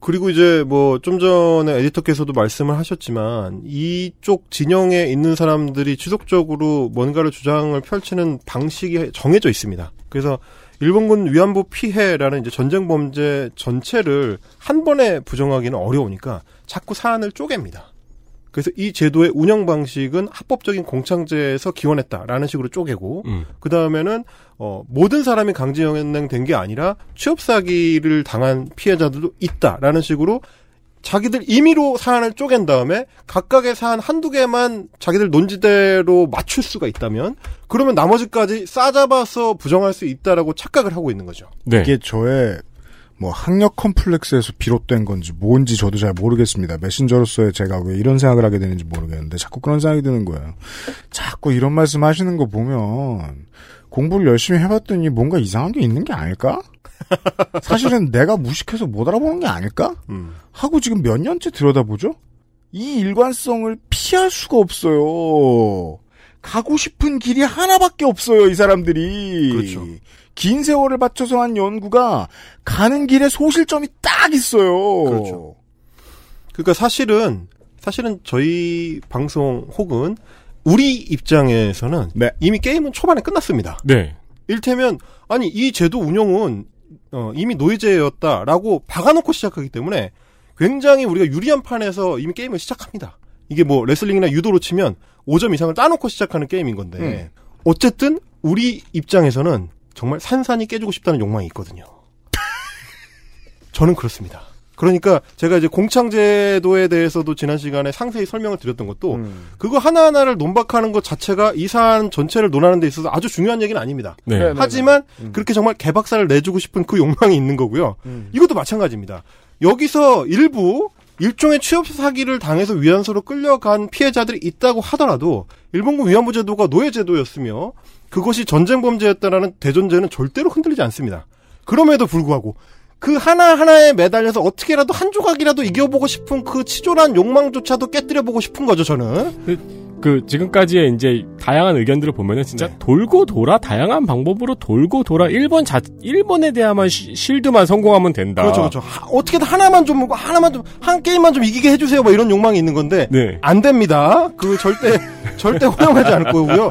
그리고 이제 뭐 좀 전에 에디터께서도 말씀을 하셨지만 이쪽 진영에 있는 사람들이 지속적으로 뭔가를 주장을 펼치는 방식이 정해져 있습니다. 그래서 일본군 위안부 피해라는 이제 전쟁 범죄 전체를 한 번에 부정하기는 어려우니까 자꾸 사안을 쪼갭니다. 그래서 이 제도의 운영 방식은 합법적인 공창제에서 기원했다라는 식으로 쪼개고 음. 그 다음에는 어, 모든 사람이 강제연행된 게 아니라 취업 사기를 당한 피해자들도 있다라는 식으로 자기들 임의로 사안을 쪼갠 다음에 각각의 사안 한두 개만 자기들 논지대로 맞출 수가 있다면 그러면 나머지까지 싸잡아서 부정할 수 있다라고 착각을 하고 있는 거죠. 네. 이게 저의 뭐 학력 컴플렉스에서 비롯된 건지 뭔지 저도 잘 모르겠습니다. 메신저로서의 제가 왜 이런 생각을 하게 되는지 모르겠는데 자꾸 그런 생각이 드는 거예요. 자꾸 이런 말씀 하시는 거 보면 공부를 열심히 해봤더니 뭔가 이상한 게 있는 게 아닐까? 사실은 내가 무식해서 못 알아보는 게 아닐까? 음. 하고 지금 몇 년째 들여다보죠? 이 일관성을 피할 수가 없어요. 가고 싶은 길이 하나밖에 없어요, 이 사람들이. 그렇죠. 긴 세월을 바쳐서 한 연구가 가는 길에 소실점이 딱 있어요. 그렇죠. 그러니까 사실은 사실은 저희 방송 혹은 우리 입장에서는 네. 이미 게임은 초반에 끝났습니다. 네. 일테면 아니 이 제도 운영은 어, 이미 노예제였다라고 박아놓고 시작하기 때문에 굉장히 우리가 유리한 판에서 이미 게임을 시작합니다. 이게 뭐 레슬링이나 유도로 치면 5점 이상을 따놓고 시작하는 게임인 건데 음. 어쨌든 우리 입장에서는 정말 산산이 깨지고 싶다는 욕망이 있거든요. 저는 그렇습니다. 그러니까 제가 이제 공창제도에 대해서도 지난 시간에 상세히 설명을 드렸던 것도 음. 그거 하나하나를 논박하는 것 자체가 이 사안 전체를 논하는 데 있어서 아주 중요한 얘기는 아닙니다. 네. 네. 하지만 음. 그렇게 정말 개박살을 내주고 싶은 그 욕망이 있는 거고요. 음. 이것도 마찬가지입니다. 여기서 일부 일종의 취업 사기를 당해서 위안소로 끌려간 피해자들이 있다고 하더라도 일본군 위안부 제도가 노예 제도였으며 그것이 전쟁 범죄였다라는 대전제는 절대로 흔들리지 않습니다. 그럼에도 불구하고 그 하나하나에 매달려서 어떻게라도 한 조각이라도 이겨보고 싶은 그 치졸한 욕망조차도 깨뜨려보고 싶은 거죠, 저는. 그 지금까지의 이제 다양한 의견들을 보면은 진짜 네. 돌고 돌아 다양한 방법으로 돌고 돌아 일본 자 일본에 대한만 시- 실드만 성공하면 된다. 그렇죠, 그렇죠. 하- 어떻게든 하나만 좀, 뭐 하나만 좀, 한 게임만 좀 이기게 해주세요. 뭐 이런 욕망이 있는 건데. 네. 안 됩니다. 그 절대, 절대 허용하지 않을 거고요.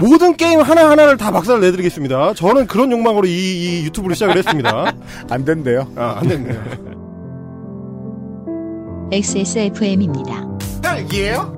모든 게임 하나 하나를 다 박살을 내드리겠습니다. 저는 그런 욕망으로 이, 이 유튜브를 시작을 했습니다. 안 된대요. 아, 안 됩니다. XSFM입니다. 딸기예요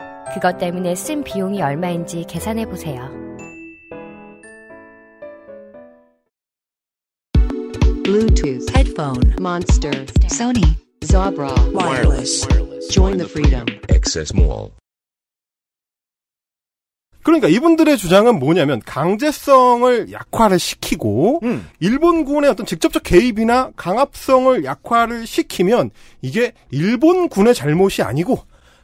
그것 때문에 쓴 비용이 얼마인지 계산해 보세요. Bluetooth headphone Monster Sony Zabra Wireless. Join the freedom. Access Mall. 그러니까 이분들의 주장은 뭐냐면 강제성을 약화를 시키고 음. 일본군의 어떤 직접적 개입이나 강압성을 약화를 시키면 이게 일본군의 잘못이 아니고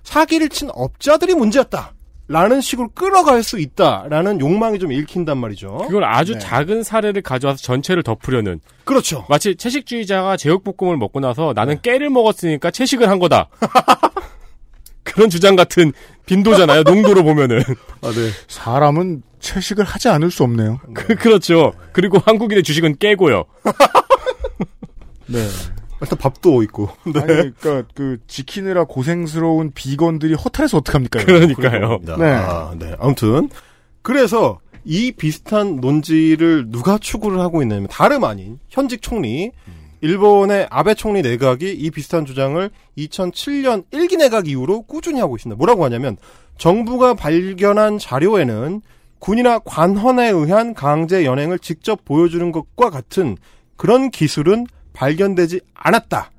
사기를 친 업자들이 문제였다. 라는 식으로 끌어갈 수 있다라는 욕망이 좀 읽힌단 말이죠. 그걸 아주 네. 작은 사례를 가져와서 전체를 덮으려는 그렇죠. 마치 채식주의자가 제육볶음을 먹고 나서 나는 깨를 먹었으니까 채식을 한 거다. 그런 주장 같은 빈도잖아요. 농도로 보면은. 아, 네. 사람은 채식을 하지 않을 수 없네요. 그, 그렇죠. 그리고 한국인의 주식은 깨고요. 네. 일단 밥도 있고. 네. 아니, 그러니까 그 지키느라 고생스러운 비건들이 허탈해서 어떡합니까? 그러니까요. 네. 네. 아, 네. 아무튼 그래서 이 비슷한 논지를 누가 추구를 하고 있냐면 다름 아닌 현직 총리 일본의 아베 총리 내각이 이 비슷한 주장을 2007년 1기 내각 이후로 꾸준히 하고 있습니다. 뭐라고 하냐면 정부가 발견한 자료에는 군이나 관헌에 의한 강제 연행을 직접 보여주는 것과 같은 그런 기술은 발견되지 않았다.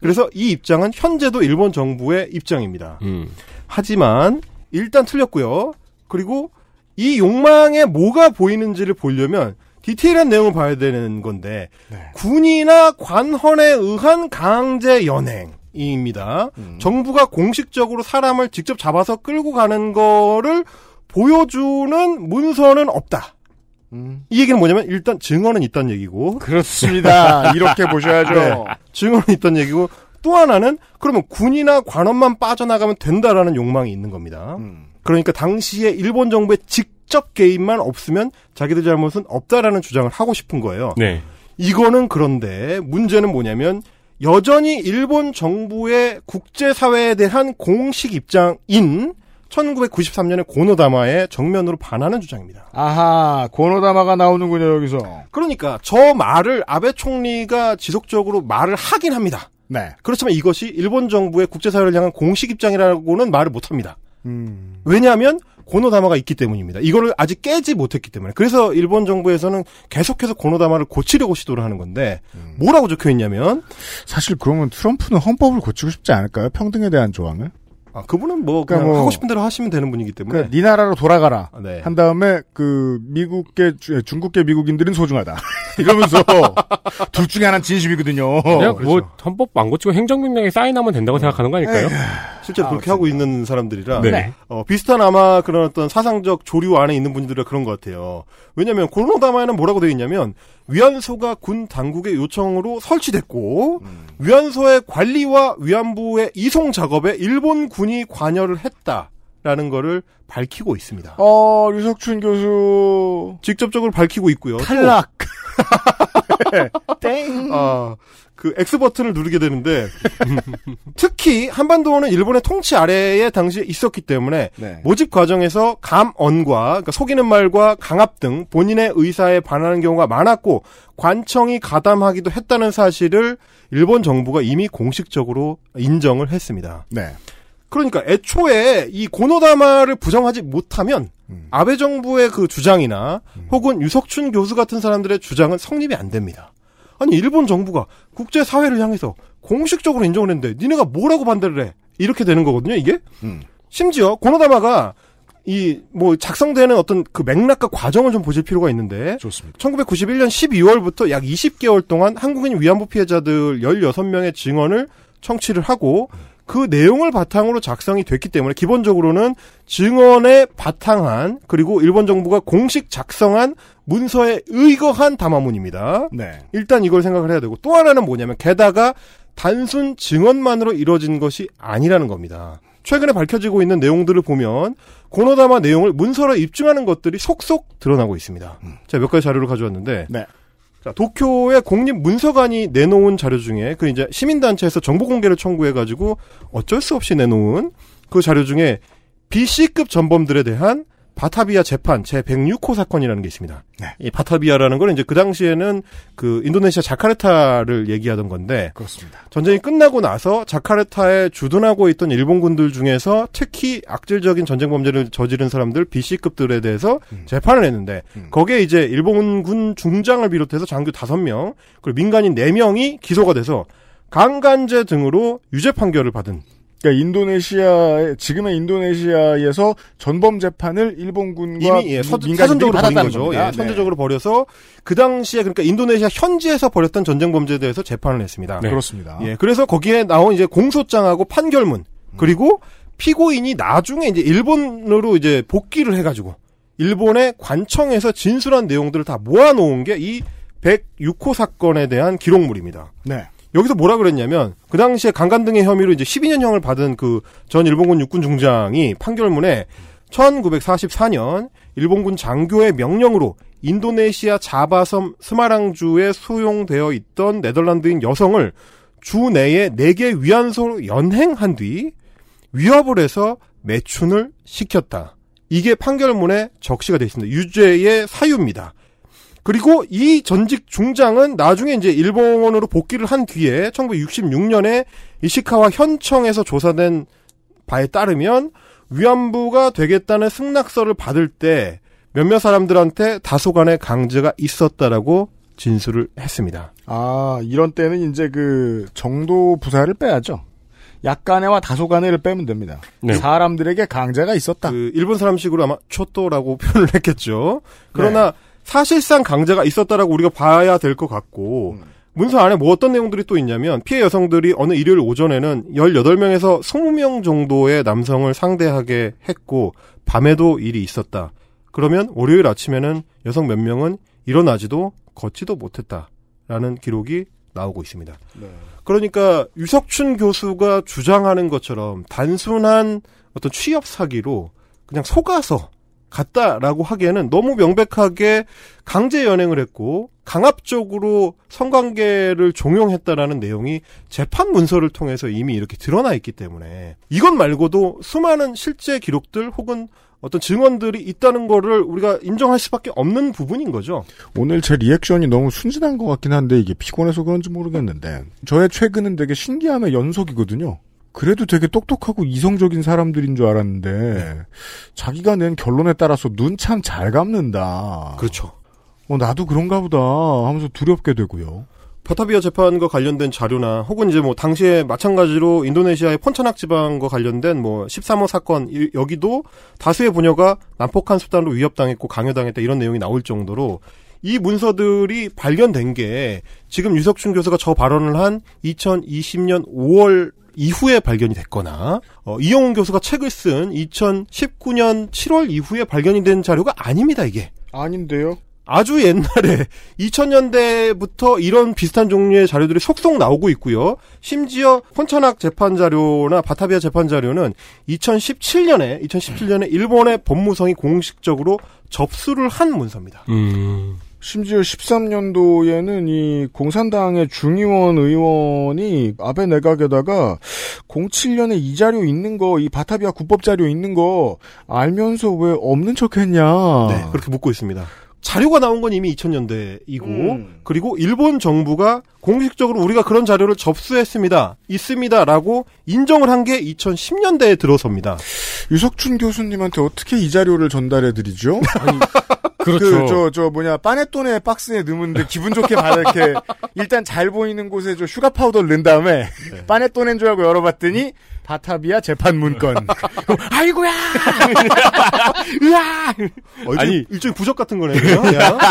그래서 이 입장은 현재도 일본 정부의 입장입니다. 음. 하지만 일단 틀렸고요. 그리고 이 욕망에 뭐가 보이는지를 보려면 디테일한 내용을 봐야 되는 건데 네. 군이나 관헌에 의한 강제 연행입니다. 음. 정부가 공식적으로 사람을 직접 잡아서 끌고 가는 거를 보여주는 문서는 없다. 음. 이 얘기는 뭐냐면 일단 증언은 있다는 얘기고 그렇습니다. 이렇게 보셔야죠. 네. 증언은 있다는 얘기고 또 하나는 그러면 군이나 관원만 빠져나가면 된다라는 욕망이 있는 겁니다. 음. 그러니까 당시에 일본 정부의 직접 개입만 없으면 자기들 잘못은 없다라는 주장을 하고 싶은 거예요. 네. 이거는 그런데 문제는 뭐냐면 여전히 일본 정부의 국제사회에 대한 공식 입장인 1993년의 고노다마에 정면으로 반하는 주장입니다. 아하, 고노다마가 나오는군요, 여기서. 그러니까 저 말을 아베 총리가 지속적으로 말을 하긴 합니다. 네. 그렇지만 이것이 일본 정부의 국제사회를 향한 공식 입장이라고는 말을 못합니다. 음. 왜냐하면 고노다마가 있기 때문입니다. 이거를 아직 깨지 못했기 때문에. 그래서 일본 정부에서는 계속해서 고노다마를 고치려고 시도를 하는 건데 뭐라고 적혀 있냐면 사실 그러면 트럼프는 헌법을 고치고 싶지 않을까요? 평등에 대한 조항을? 아, 그분은 뭐 그러니까 그냥 뭐- 하고 싶은 대로 하시면 되는 분이기 때문에 그러니까 네 나라로 돌아가라. 아, 네. 한 다음에 그 미국계 주- 중국계 미국인들은 소중하다. 이러면서 둘 중에 하나는 진심이거든요. 그냥 그렇죠. 뭐 헌법 안 고치고 행정명령에 사인하면 된다고 생각하는 거 아닐까요? 실제로 아, 그렇게 하고 있는 사람들이라 네. 어, 비슷한 아마 그런 어떤 사상적 조류 안에 있는 분들이 그런 것 같아요. 왜냐하면 고노다마에는 뭐라고 되어 있냐면 위안소가 군 당국의 요청으로 설치됐고 위안소의 관리와 위안부의 이송 작업에 일본 군이 관여를 했다 라는 거를 밝히고 있습니다. 어, 류석춘 교수 직접적으로 밝히고 있고요. 또, 탈락. 땡. 아, 그 X 버튼을 누르게 되는데 특히 한반도는 일본의 통치 아래에 당시에 있었기 때문에 네. 모집 과정에서 감언과 그러니까 속이는 말과 강압 등 본인의 의사에 반하는 경우가 많았고 관청이 가담하기도 했다는 사실을 일본 정부가 이미 공식적으로 인정을 했습니다. 네. 그러니까 애초에 이 고노다마를 부정하지 못하면 음. 아베 정부의 그 주장이나 혹은 유석춘 교수 같은 사람들의 주장은 성립이 안 됩니다. 아니 일본 정부가 국제 사회를 향해서 공식적으로 인정을 했는데 니네가 뭐라고 반대를 해? 이렇게 되는 거거든요, 이게. 음. 심지어 고노다마가 이 뭐 작성되는 어떤 그 맥락과 과정을 좀 보실 필요가 있는데 좋습니다. 1991년 12월부터 약 20개월 동안 한국인 위안부 피해자들 16명의 증언을 청취를 하고 그 내용을 바탕으로 작성이 됐기 때문에 기본적으로는 증언에 바탕한 그리고 일본 정부가 공식 작성한 문서에 의거한 담화문입니다. 네. 일단 이걸 생각을 해야 되고 또 하나는 뭐냐면 게다가 단순 증언만으로 이루어진 것이 아니라는 겁니다. 최근에 밝혀지고 있는 내용들을 보면 고노다마 내용을 문서로 입증하는 것들이 속속 드러나고 있습니다. 제가 몇 가지 자료를 가져왔는데 네. 자, 도쿄의 공립문서관이 내놓은 자료 중에 그 이제 시민단체에서 정보 공개를 청구해가지고 어쩔 수 없이 내놓은 그 자료 중에 BC급 전범들에 대한 바타비아 재판 제 106호 사건이라는 게 있습니다. 네. 이 바타비아라는 건 이제 그 당시에는 그 인도네시아 자카르타를 얘기하던 건데 그렇습니다. 전쟁이 끝나고 나서 자카르타에 주둔하고 있던 일본군들 중에서 특히 악질적인 전쟁 범죄를 저지른 사람들 BC급들에 대해서 재판을 했는데 음. 거기에 이제 일본군 중장을 비롯해서 장교 5명 그리고 민간인 4명이 기소가 돼서 강간죄 등으로 유죄 판결을 받은 그러니까 인도네시아 지금의 인도네시아에서 전범 재판을 일본군과 이미 예, 서, 사전적으로 벌인 받았다는 거죠. 예, 네. 선제적으로 벌여서 그 당시에 그러니까 인도네시아 현지에서 벌였던 전쟁 범죄에 대해서 재판을 했습니다. 네. 그렇습니다. 예, 그래서 거기에 나온 이제 공소장하고 판결문 그리고 피고인이 나중에 이제 일본으로 이제 복귀를 해가지고 일본의 관청에서 진술한 내용들을 다 모아놓은 게 이 106호 사건에 대한 기록물입니다. 네. 여기서 뭐라 그랬냐면 그 당시에 강간 등의 혐의로 이제 12년형을 받은 그 전 일본군 육군 중장이 판결문에 1944년 일본군 장교의 명령으로 인도네시아 자바섬 스마랑주에 수용되어 있던 네덜란드인 여성을 주 내에 4개 위안소로 연행한 뒤 위협을 해서 매춘을 시켰다. 이게 판결문에 적시가 되어 있습니다. 유죄의 사유입니다. 그리고 이 전직 중장은 나중에 이제 일본으로 복귀를 한 뒤에 1966년에 이시카와 현청에서 조사된 바에 따르면 위안부가 되겠다는 승낙서를 받을 때 몇몇 사람들한테 다소간의 강제가 있었다라고 진술을 했습니다. 아 이런 때는 이제 그 정도 부사를 빼야죠. 약간의와 다소간의를 빼면 됩니다. 네. 사람들에게 강제가 있었다. 그 일본 사람식으로 아마 초토라고 표현을 했겠죠. 그러나 사실상 강제가 있었다라고 우리가 봐야 될 것 같고 문서 안에 뭐 어떤 내용들이 또 있냐면 피해 여성들이 어느 일요일 오전에는 18명에서 20명 정도의 남성을 상대하게 했고 밤에도 일이 있었다. 그러면 월요일 아침에는 여성 몇 명은 일어나지도 걷지도 못했다라는 기록이 나오고 있습니다. 그러니까 유석춘 교수가 주장하는 것처럼 단순한 어떤 취업 사기로 그냥 속아서 갔다라고 하기에는 너무 명백하게 강제 연행을 했고 강압적으로 성관계를 종용했다라는 내용이 재판 문서를 통해서 이미 이렇게 드러나 있기 때문에 이것 말고도 수많은 실제 기록들 혹은 어떤 증언들이 있다는 거를 우리가 인정할 수밖에 없는 부분인 거죠. 오늘 제 리액션이 너무 순진한 것 같긴 한데 이게 피곤해서 그런지 모르겠는데 저의 최근은 되게 신기함의 연속이거든요. 그래도 되게 똑똑하고 이성적인 사람들인 줄 알았는데 자기가 낸 결론에 따라서 눈 참 잘 감는다. 그렇죠. 어, 나도 그런가 보다 하면서 두렵게 되고요. 바타비아 재판과 관련된 자료나 혹은 이제 뭐 당시에 마찬가지로 인도네시아의 폰차낙 지방과 관련된 뭐 13호 사건 이- 여기도 다수의 부녀가 난폭한 수단으로 위협당했고 강요당했다 이런 내용이 나올 정도로 이 문서들이 발견된 게 지금 유석춘 교수가 저 발언을 한 2020년 5월 이후에 발견이 됐거나 어, 이영훈 교수가 책을 쓴 2019년 7월 이후에 발견이 된 자료가 아닙니다 이게. 아닌데요? 아주 옛날에 2000년대부터 이런 비슷한 종류의 자료들이 속속 나오고 있고요. 심지어 폰차낙 재판 자료나 바타비아 재판 자료는 2017년에 2017년에 일본의 법무성이 공식적으로 접수를 한 문서입니다. 음. 심지어 13년도에는 이 공산당의 중의원 의원이 아베 내각에다가 07년에 이 자료 있는 거, 이 바타비아 국법 자료 있는 거 알면서 왜 없는 척 했냐. 네, 그렇게 묻고 있습니다. 자료가 나온 건 이미 2000년대이고 음. 그리고 일본 정부가 공식적으로 우리가 그런 자료를 접수했습니다. 있습니다라고 인정을 한 게 2010년대에 들어섭니다. 유석춘 교수님한테 어떻게 이 자료를 전달해 드리죠? 그렇죠. 그, 저, 저, 뭐냐, 빠네톤에 박스에 넣으면 기분 좋게 받아, 이렇게, 일단 잘 보이는 곳에 저 sugar powder를 넣은 다음에, 빠네톤인 줄 알고 열어봤더니, 바타비아 재판 문건. 아이고야! 으아! 어, 일종의- 아니. 일종의 부적 같은 거네요.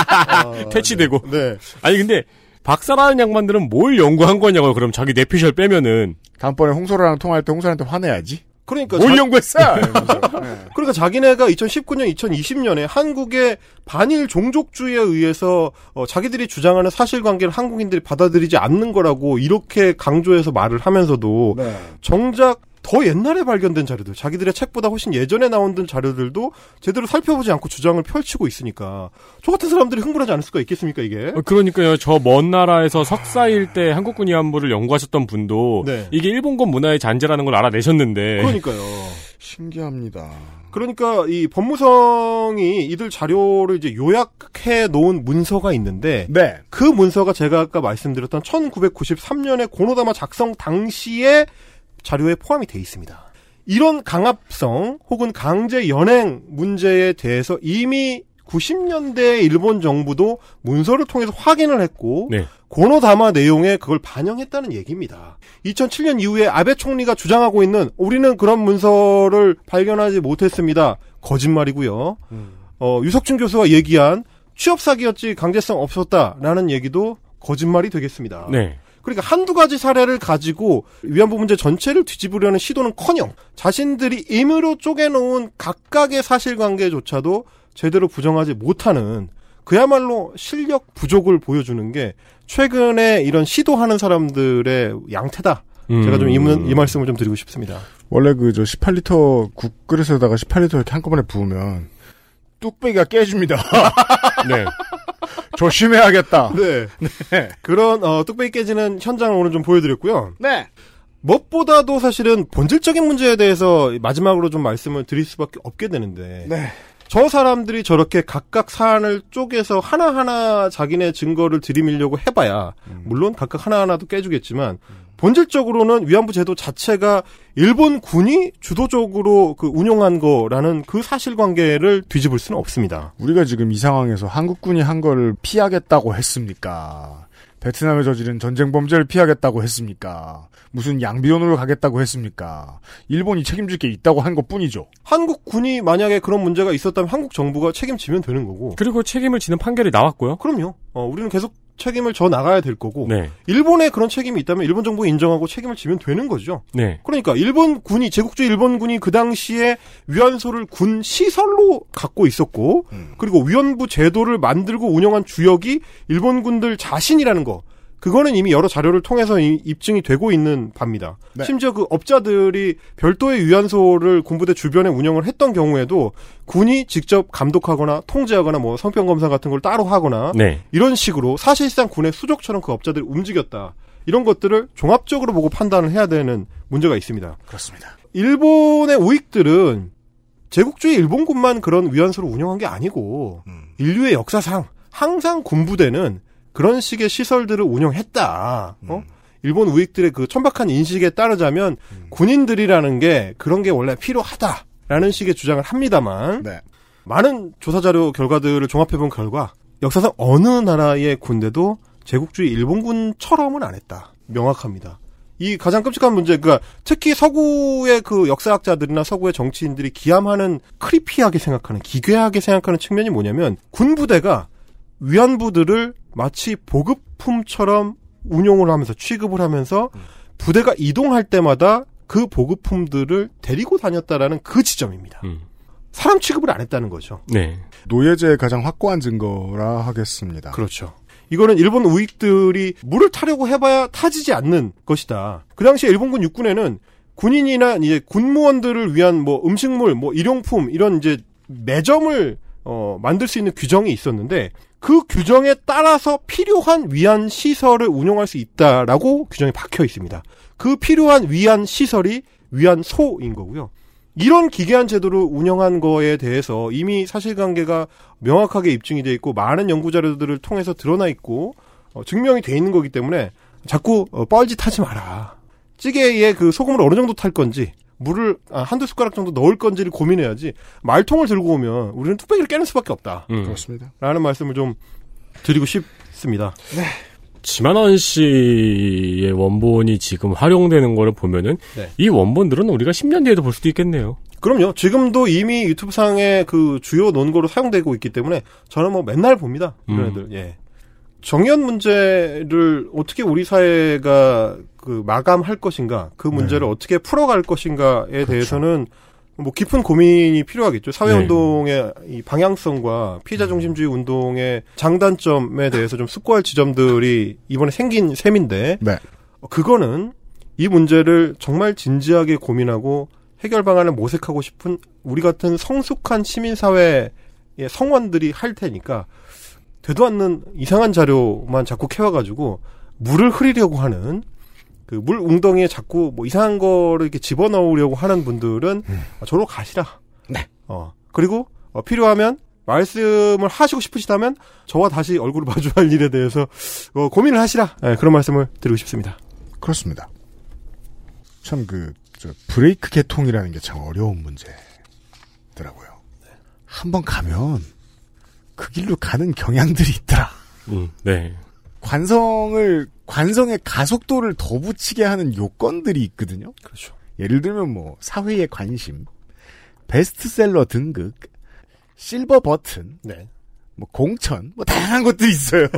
아, 퇴치되고. 네. 아니 근데 박사라는 양반들은 뭘 연구한 거냐고요. 그럼 자기 뇌피셜 빼면은 다음번에 홍소라랑 통화할 때 홍소라한테 화내야지. 그러니까 뭘 자- 연구했어! 네. 그러니까 자기네가 2019년, 2020년에 한국의 반일 종족주의에 의해서 어, 자기들이 주장하는 사실관계를 한국인들이 받아들이지 않는 거라고 이렇게 강조해서 말을 하면서도 네. 정작 더 옛날에 발견된 자료들, 자기들의 책보다 훨씬 예전에 나온 자료들도 제대로 살펴보지 않고 주장을 펼치고 있으니까 저 같은 사람들이 흥분하지 않을 수가 있겠습니까 이게? 어, 그러니까요. 저 먼 나라에서 석사일 때 한국군 위안부를 연구하셨던 분도 네. 이게 일본군 문화의 잔재라는 걸 알아내셨는데 그러니까요. 신기합니다. 그러니까 이 법무성이 이들 자료를 이제 요약해 놓은 문서가 있는데 네. 그 문서가 제가 아까 말씀드렸던 1993년에 고노다마 작성 당시에 자료에 포함이 돼 있습니다. 이런 강압성 혹은 강제 연행 문제에 대해서 이미 90년대 일본 정부도 문서를 통해서 확인을 했고 네. 고노다마 내용에 그걸 반영했다는 얘기입니다. 2007년 이후에 아베 총리가 주장하고 있는 우리는 그런 문서를 발견하지 못했습니다. 거짓말이고요. 어, 유석준 교수가 얘기한 취업 사기였지 강제성 없었다라는 얘기도 거짓말이 되겠습니다. 네. 그러니까 한두 가지 사례를 가지고 위안부 문제 전체를 뒤집으려는 시도는커녕 자신들이 임의로 쪼개놓은 각각의 사실관계조차도 제대로 부정하지 못하는 그야말로 실력 부족을 보여주는 게 최근에 이런 시도하는 사람들의 양태다. 제가 좀이 음. 이 말씀을 좀 드리고 싶습니다. 원래 그 저 18리터 국그릇에다가 18리터 이렇게 한꺼번에 부으면 뚝배기가 깨집니다. 네. 조심해야겠다. 네. 그런 어, 뚝배기 깨지는 현장을 오늘 좀 보여드렸고요. 네. 무엇보다도 사실은 본질적인 문제에 대해서 마지막으로 좀 말씀을 드릴 수밖에 없게 되는데 네. 저 사람들이 저렇게 각각 사안을 쪼개서 하나하나 자기네 증거를 들이밀려고 해봐야 물론 각각 하나하나도 깨주겠지만 본질적으로는 위안부 제도 자체가 일본 군이 주도적으로 그 운영한 거라는 그 사실관계를 뒤집을 수는 없습니다. 우리가 지금 이 상황에서 한국군이 한 거를 피하겠다고 했습니까? 베트남에 저지른 전쟁 범죄를 피하겠다고 했습니까? 무슨 양비론으로 가겠다고 했습니까? 일본이 책임질 게 있다고 한 것 뿐이죠. 한국 군이 만약에 그런 문제가 있었다면 한국 정부가 책임지면 되는 거고. 그리고 책임을 지는 판결이 나왔고요. 그럼요. 어, 우리는 계속 책임을 져 나가야 될 거고. 네. 일본에 그런 책임이 있다면 일본 정부가 인정하고 책임을 지면 되는 거죠. 네. 그러니까 일본 군이 제국주의 일본 군이 그 당시에 위안소를 군 시설로 갖고 있었고 그리고 위안부 제도를 만들고 운영한 주역이 일본 군들 자신이라는 거. 그거는 이미 여러 자료를 통해서 이- 입증이 되고 있는 바입니다. 네. 심지어 그 업자들이 별도의 위안소를 군부대 주변에 운영을 했던 경우에도 군이 직접 감독하거나 통제하거나 뭐 성병 검사 같은 걸 따로 하거나 네. 이런 식으로 사실상 군의 수족처럼 그 업자들이 움직였다. 이런 것들을 종합적으로 보고 판단을 해야 되는 문제가 있습니다. 그렇습니다. 일본의 우익들은 제국주의 일본군만 그런 위안소를 운영한 게 아니고 인류의 역사상 항상 군부대는 그런 식의 시설들을 운영했다. 어? 일본 우익들의 그 천박한 인식에 따르자면 군인들이라는 게 그런 게 원래 필요하다라는 식의 주장을 합니다만 네. 많은 조사 자료 결과들을 종합해 본 결과 역사상 어느 나라의 군대도 제국주의 일본군처럼은 안 했다. 명확합니다. 이 가장 끔찍한 문제, 그니까 특히 서구의 그 역사학자들이나 서구의 정치인들이 기함하는 크리피하게 생각하는, 기괴하게 생각하는 측면이 뭐냐면 군부대가 위안부들을 마치 보급품처럼 운용을 하면서 취급을 하면서 부대가 이동할 때마다 그 보급품들을 데리고 다녔다라는 그 지점입니다. 음. 사람 취급을 안 했다는 거죠. 네. 노예제의 가장 확고한 증거라 하겠습니다. 그렇죠. 이거는 일본 우익들이 물을 타려고 해봐야 타지지 않는 것이다. 그 당시에 일본군 육군에는 군인이나 이제 군무원들을 위한 뭐 음식물, 뭐 일용품 이런 이제 매점을 어, 만들 수 있는 규정이 있었는데 그 규정에 따라서 필요한 위안 시설을 운영할 수 있다라고 규정에 박혀 있습니다. 그 필요한 위안 시설이 위안소인 거고요. 이런 기괴한 제도를 운영한 거에 대해서 이미 사실관계가 명확하게 입증이 돼 있고 많은 연구 자료들을 통해서 드러나 있고 어, 증명이 돼 있는 거기 때문에 자꾸 어, 뻘짓하지 마라. 찌개에 그 소금을 어느 정도 탈 건지 물을 아, 한두 숟가락 정도 넣을 건지를 고민해야지 말통을 들고 오면 우리는 뚝배기를 깨는 수밖에 없다. 음. 그렇습니다. 라는 말씀을 좀 드리고 싶습니다. 지만원 씨의 원본이 지금 활용되는 거를 보면은 네. 이 원본들은 우리가 10년 뒤에도 볼 수도 있겠네요. 그럼요. 지금도 이미 유튜브 상에 그 주요 논거로 사용되고 있기 때문에 저는 뭐 맨날 봅니다. 이런 음. 애들. 예. 정연 문제를 어떻게 우리 사회가 그 마감할 것인가, 그 문제를 어떻게 풀어갈 것인가에 대해서는 뭐 깊은 고민이 필요하겠죠. 사회 네. 운동의 이 방향성과 피해자 중심주의 운동의 장단점에 대해서 좀 숙고할 지점들이 이번에 생긴 셈인데 네. 어, 그거는 이 문제를 정말 진지하게 고민하고 해결 방안을 모색하고 싶은 우리 같은 성숙한 시민사회의 성원들이 할 테니까 되도 않는 이상한 자료만 자꾸 캐와가지고 물을 흐리려고 하는 그 물 웅덩이에 자꾸 뭐 이상한 거를 이렇게 집어넣으려고 하는 분들은 어, 저로 가시라. 네. 어 그리고 어, 필요하면 말씀을 하시고 싶으시다면 저와 다시 얼굴을 마주할 일에 대해서 어, 고민을 하시라. 예, 그런 말씀을 드리고 싶습니다. 그렇습니다. 참 그, 저, 브레이크 개통이라는 게 참 어려운 문제더라고요. 한번 가면, 그 길로 가는 경향들이 있더라. 음, 네. 관성을 관성의 가속도를 더 붙이게 하는 요건들이 있거든요. 그렇죠. 예를 들면 뭐 사회의 관심, 베스트셀러 등극, 실버 버튼, 네. 뭐 공천, 뭐 다양한 것들이 있어요.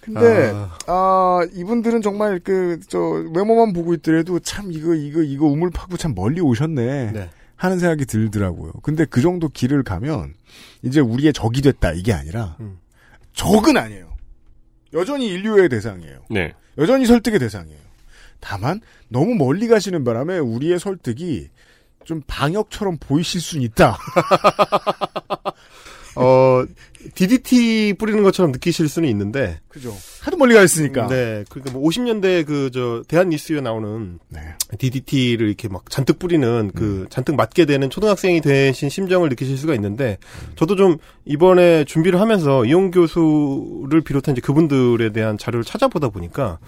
근데 아... 이분들은 정말 그 저 외모만 보고 있더라도 참 이거 이거 이거 우물 파고 참 멀리 오셨네. 네. 하는 생각이 들더라고요. 근데 그 정도 길을 가면 이제 우리의 적이 됐다 이게 아니라 음. 적은 아니에요. 여전히 인류의 대상이에요. 네. 여전히 설득의 대상이에요. 다만 너무 멀리 가시는 바람에 우리의 설득이 좀 방역처럼 보이실 수는 있다. 어, DDT 뿌리는 것처럼 느끼실 수는 있는데. 그죠. 하도 멀리 가 있으니까. 네. 그러니까 뭐 50년대 그, 저, 대한뉴스에 나오는. 네. DDT를 이렇게 막 잔뜩 뿌리는 그, 잔뜩 맞게 되는 초등학생이 되신 심정을 느끼실 수가 있는데, 저도 좀 이번에 준비를 하면서 이용 교수를 비롯한 이제 그분들에 대한 자료를 찾아보다 보니까,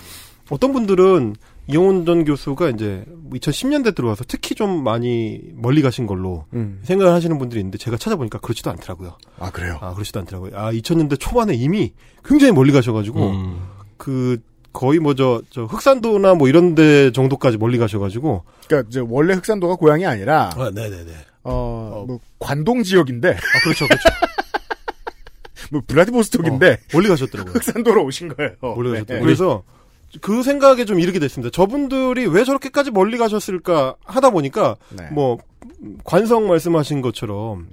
어떤 분들은 이용훈 전 교수가 이제 2010년대 들어와서 특히 좀 많이 멀리 가신 걸로 음. 생각을 하시는 분들이 있는데 제가 찾아보니까 그렇지도 않더라고요. 아 그래요? 아 그렇지도 않더라고요. 아 2000년대 초반에 이미 굉장히 멀리 가셔가지고 음. 그 거의 뭐저 저 흑산도나 뭐 이런데 정도까지 멀리 가셔가지고 그러니까 이제 원래 흑산도가 고향이 아니라 아 네네네. 어, 뭐 관동 지역인데 아 그렇죠 그렇죠. 뭐 블라디보스톡인데 어, 멀리 가셨더라고요. 흑산도로 오신 거예요. 멀리 가셨더라고요. 네. 그래서 그 생각에 좀 이르게 됐습니다. 저분들이 왜 저렇게까지 멀리 가셨을까 하다 보니까 네. 뭐 관성 말씀하신 것처럼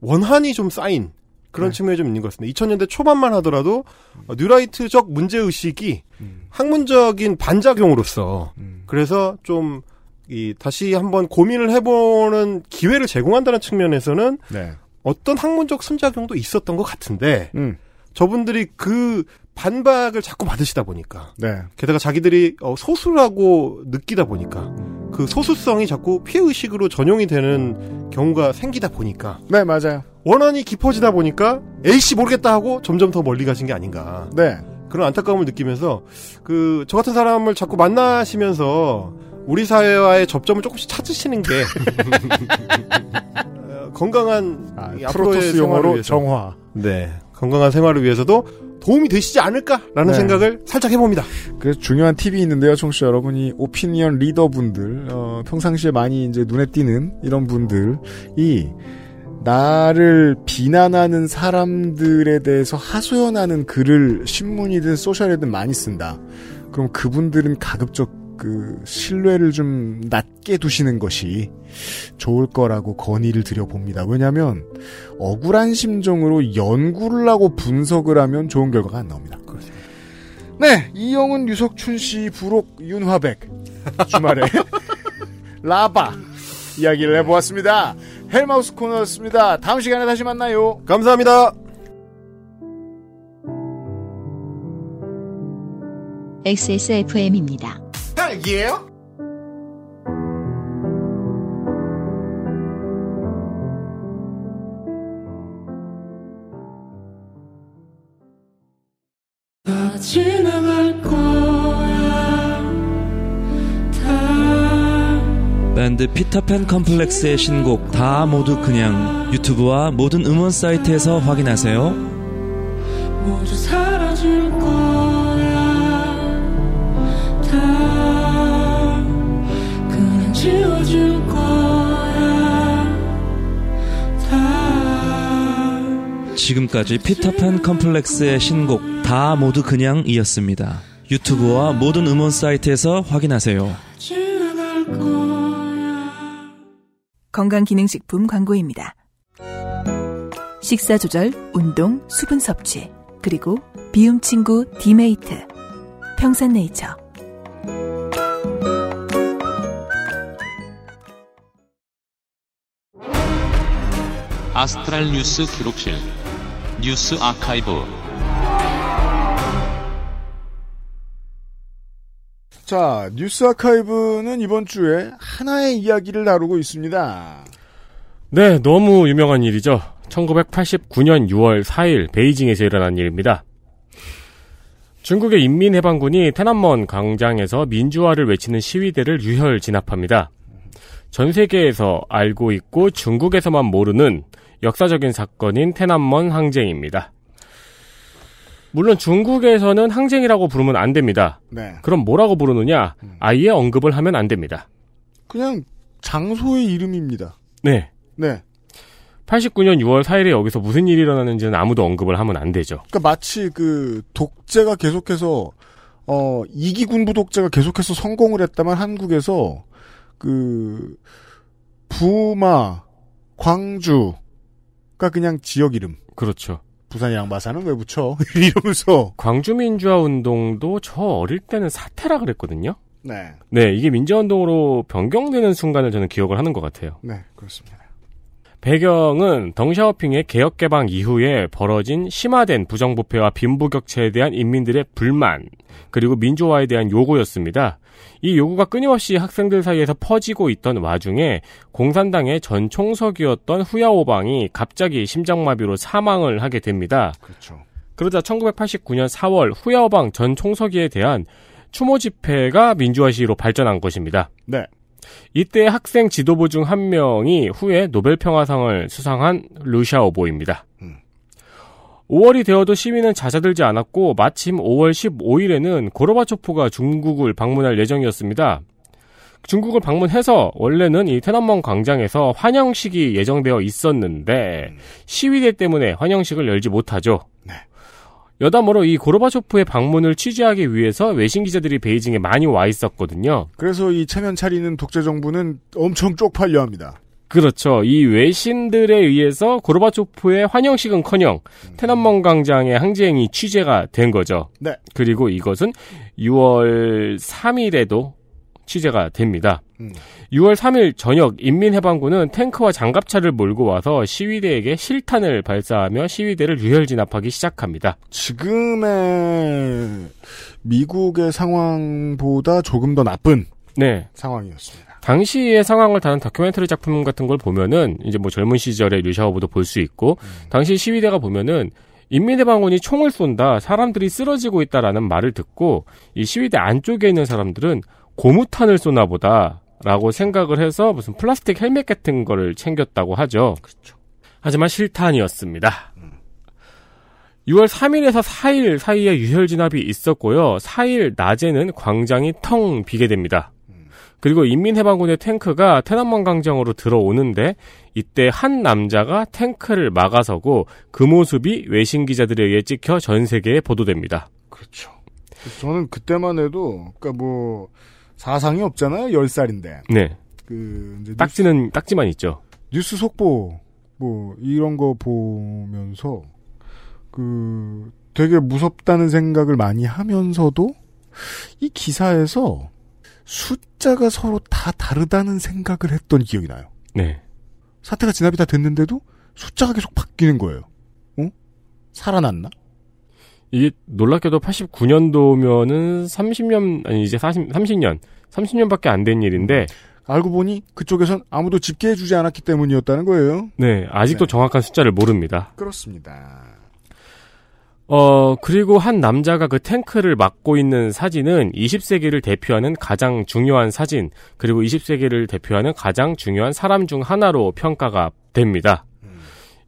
원한이 좀 쌓인 그런 네. 측면이 좀 있는 것 같습니다. 2000년대 초반만 하더라도 어, 뉴라이트적 문제 의식이 음. 학문적인 반작용으로서 음. 그래서 좀 이 다시 한번 고민을 해보는 기회를 제공한다는 측면에서는 네. 어떤 학문적 순작용도 있었던 것 같은데 음. 저분들이 그 반박을 자꾸 받으시다 보니까 네. 게다가 자기들이 어, 소수라고 느끼다 보니까 그 소수성이 자꾸 피해 의식으로 전용이 되는 경우가 생기다 보니까 네, 맞아요. 원한이 깊어지다 보니까 에이씨 모르겠다 하고 점점 더 멀리 가신 게 아닌가 네. 그런 안타까움을 느끼면서 그 저 같은 사람을 자꾸 만나시면서 우리 사회와의 접점을 조금씩 찾으시는 게 어, 건강한 아, 이 앞으로의 프로토스 생활을 용어로 위해서. 정화. 네 건강한 생활을 위해서도 도움이 되시지 않을까라는 네. 생각을 살짝 해봅니다. 그래서 중요한 팁이 있는데요, 청취자 여러분이 오피니언 리더분들, 어, 평상시에 많이 이제 눈에 띄는 이런 분들이 나를 비난하는 사람들에 대해서 하소연하는 글을 신문이든 소셜이든 많이 쓴다. 그럼 그분들은 가급적 그 신뢰를 좀 낮게 두시는 것이 좋을 거라고 건의를 드려봅니다. 왜냐하면 억울한 심정으로 연구를 하고 분석을 하면 좋은 결과가 안 나옵니다. 네, 이영은, 유석춘 씨, 부록, 윤화백 주말에 라바 이야기를 해보았습니다. 헬마우스 코너였습니다. 다음 시간에 다시 만나요. 감사합니다. XSFM입니다. 딸기예요? 다 지나갈 거야 다 밴드 피터팬 컴플렉스의 신곡 다 모두 그냥 유튜브와 모든 음원 사이트에서 확인하세요. 지금까지 피터팬 컴플렉스의 신곡 다 모두 그냥이었습니다. 유튜브와 모든 음원 사이트에서 확인하세요. 건강기능식품 광고입니다. 식사 조절, 운동, 수분 섭취, 그리고 비움 친구 디메이트. 평산네이처. 아스트랄 뉴스 기록실 뉴스 아카이브 자, 뉴스 아카이브는 이번 주에 하나의 이야기를 다루고 있습니다. 네, 너무 유명한 일이죠. 1989년 6월 4일 베이징에서 일어난 일입니다. 중국의 인민해방군이 테난먼 광장에서 민주화를 외치는 시위대를 유혈 진압합니다. 전 세계에서 알고 있고 중국에서만 모르는 역사적인 사건인 테난먼 항쟁입니다. 물론 중국에서는 항쟁이라고 부르면 안 됩니다. 네. 그럼 뭐라고 부르느냐? 아예 언급을 하면 안 됩니다. 그냥 장소의 이름입니다. 네. 네. 89년 6월 4일에 여기서 무슨 일이 일어나는지는 아무도 언급을 하면 안 되죠. 그러니까 마치 그 독재가 계속해서 어 이기 군부 독재가 계속해서 성공을 했다면 한국에서 그 부마, 광주 가 그냥 지역 이름. 그렇죠. 부산이랑 마산은 왜 붙여? 이러면서 광주 민주화 운동도 저 어릴 때는 사태라 그랬거든요. 네. 네, 이게 민주화운동으로 변경되는 순간을 저는 기억을 하는 것 같아요. 네, 그렇습니다. 배경은 덩샤오핑의 개혁개방 이후에 벌어진 심화된 부정부패와 빈부격차에 대한 인민들의 불만, 그리고 민주화에 대한 요구였습니다. 이 요구가 끊임없이 학생들 사이에서 퍼지고 있던 와중에 공산당의 전 총석이었던 후야오방이 갑자기 심장마비로 사망을 하게 됩니다. 그렇죠. 그러자 1989년 4월 후야오방 전 총석이에 대한 추모 집회가 민주화 시위로 발전한 것입니다. 네. 이때 학생 지도부 중 한 명이 후에 노벨 평화상을 수상한 루샤오보입니다. 5월이 되어도 시위는 잦아들지 않았고 마침 5월 15일에는 고르바초프가 중국을 방문할 예정이었습니다. 중국을 방문해서 원래는 이 테난먼 광장에서 환영식이 예정되어 있었는데 시위대 때문에 환영식을 열지 못하죠. 여담으로 이 고르바초프의 방문을 취재하기 위해서 외신 기자들이 베이징에 많이 와 있었거든요. 그래서 이 체면 차리는 독재 정부는 엄청 쪽팔려 합니다. 그렇죠. 이 외신들에 의해서 고르바초프의 환영식은커녕 테난먼 광장의 항쟁이 취재가 된 거죠. 네. 그리고 이것은 6월 3일에도 취재가 됩니다. 6월 3일 저녁 인민해방군은 탱크와 장갑차를 몰고 와서 시위대에게 실탄을 발사하며 시위대를 유혈 진압하기 시작합니다. 지금의 미국의 상황보다 조금 더 나쁜 네. 상황이었습니다. 당시의 상황을 다룬 다큐멘터리 작품 같은 걸 보면은 이제 뭐 젊은 시절의 류샤오브도 볼 수 있고 당시 시위대가 보면은 인민해방군이 총을 쏜다 사람들이 쓰러지고 있다라는 말을 듣고 이 시위대 안쪽에 있는 사람들은 고무탄을 쏘나 보다라고 생각을 해서 무슨 플라스틱 헬멧 같은 거를 챙겼다고 하죠. 하지만 실탄이었습니다. 6월 3일에서 4일 사이에 유혈 진압이 있었고요. 4일 낮에는 광장이 텅 비게 됩니다. 그리고 인민해방군의 탱크가 테난먼 광장으로 들어오는데 이때 한 남자가 탱크를 막아서고 그 모습이 외신 기자들에 의해 찍혀 전 세계에 보도됩니다. 그렇죠. 저는 그때만 해도 그러니까 뭐 사상이 없잖아요. 10살인데. 네. 그 이제 딱지는 딱지만 있죠. 뉴스 속보 뭐 이런 거 보면서 그 되게 무섭다는 생각을 많이 하면서도 이 기사에서 숫자가 서로 다 다르다는 생각을 했던 기억이 나요. 네. 사태가 진압이 다 됐는데도 숫자가 계속 바뀌는 거예요. 어? 살아났나? 이게 놀랍게도 89년도면은 30년 아니 이제 40 30년 30년밖에 안 된 일인데 알고 보니 그쪽에선 아무도 집계해 주지 않았기 때문이었다는 거예요. 네 아직도 네. 정확한 숫자를 모릅니다. 그렇습니다. 어 그리고 한 남자가 그 탱크를 막고 있는 사진은 20세기를 대표하는 가장 중요한 사진 그리고 20세기를 대표하는 가장 중요한 사람 중 하나로 평가가 됩니다.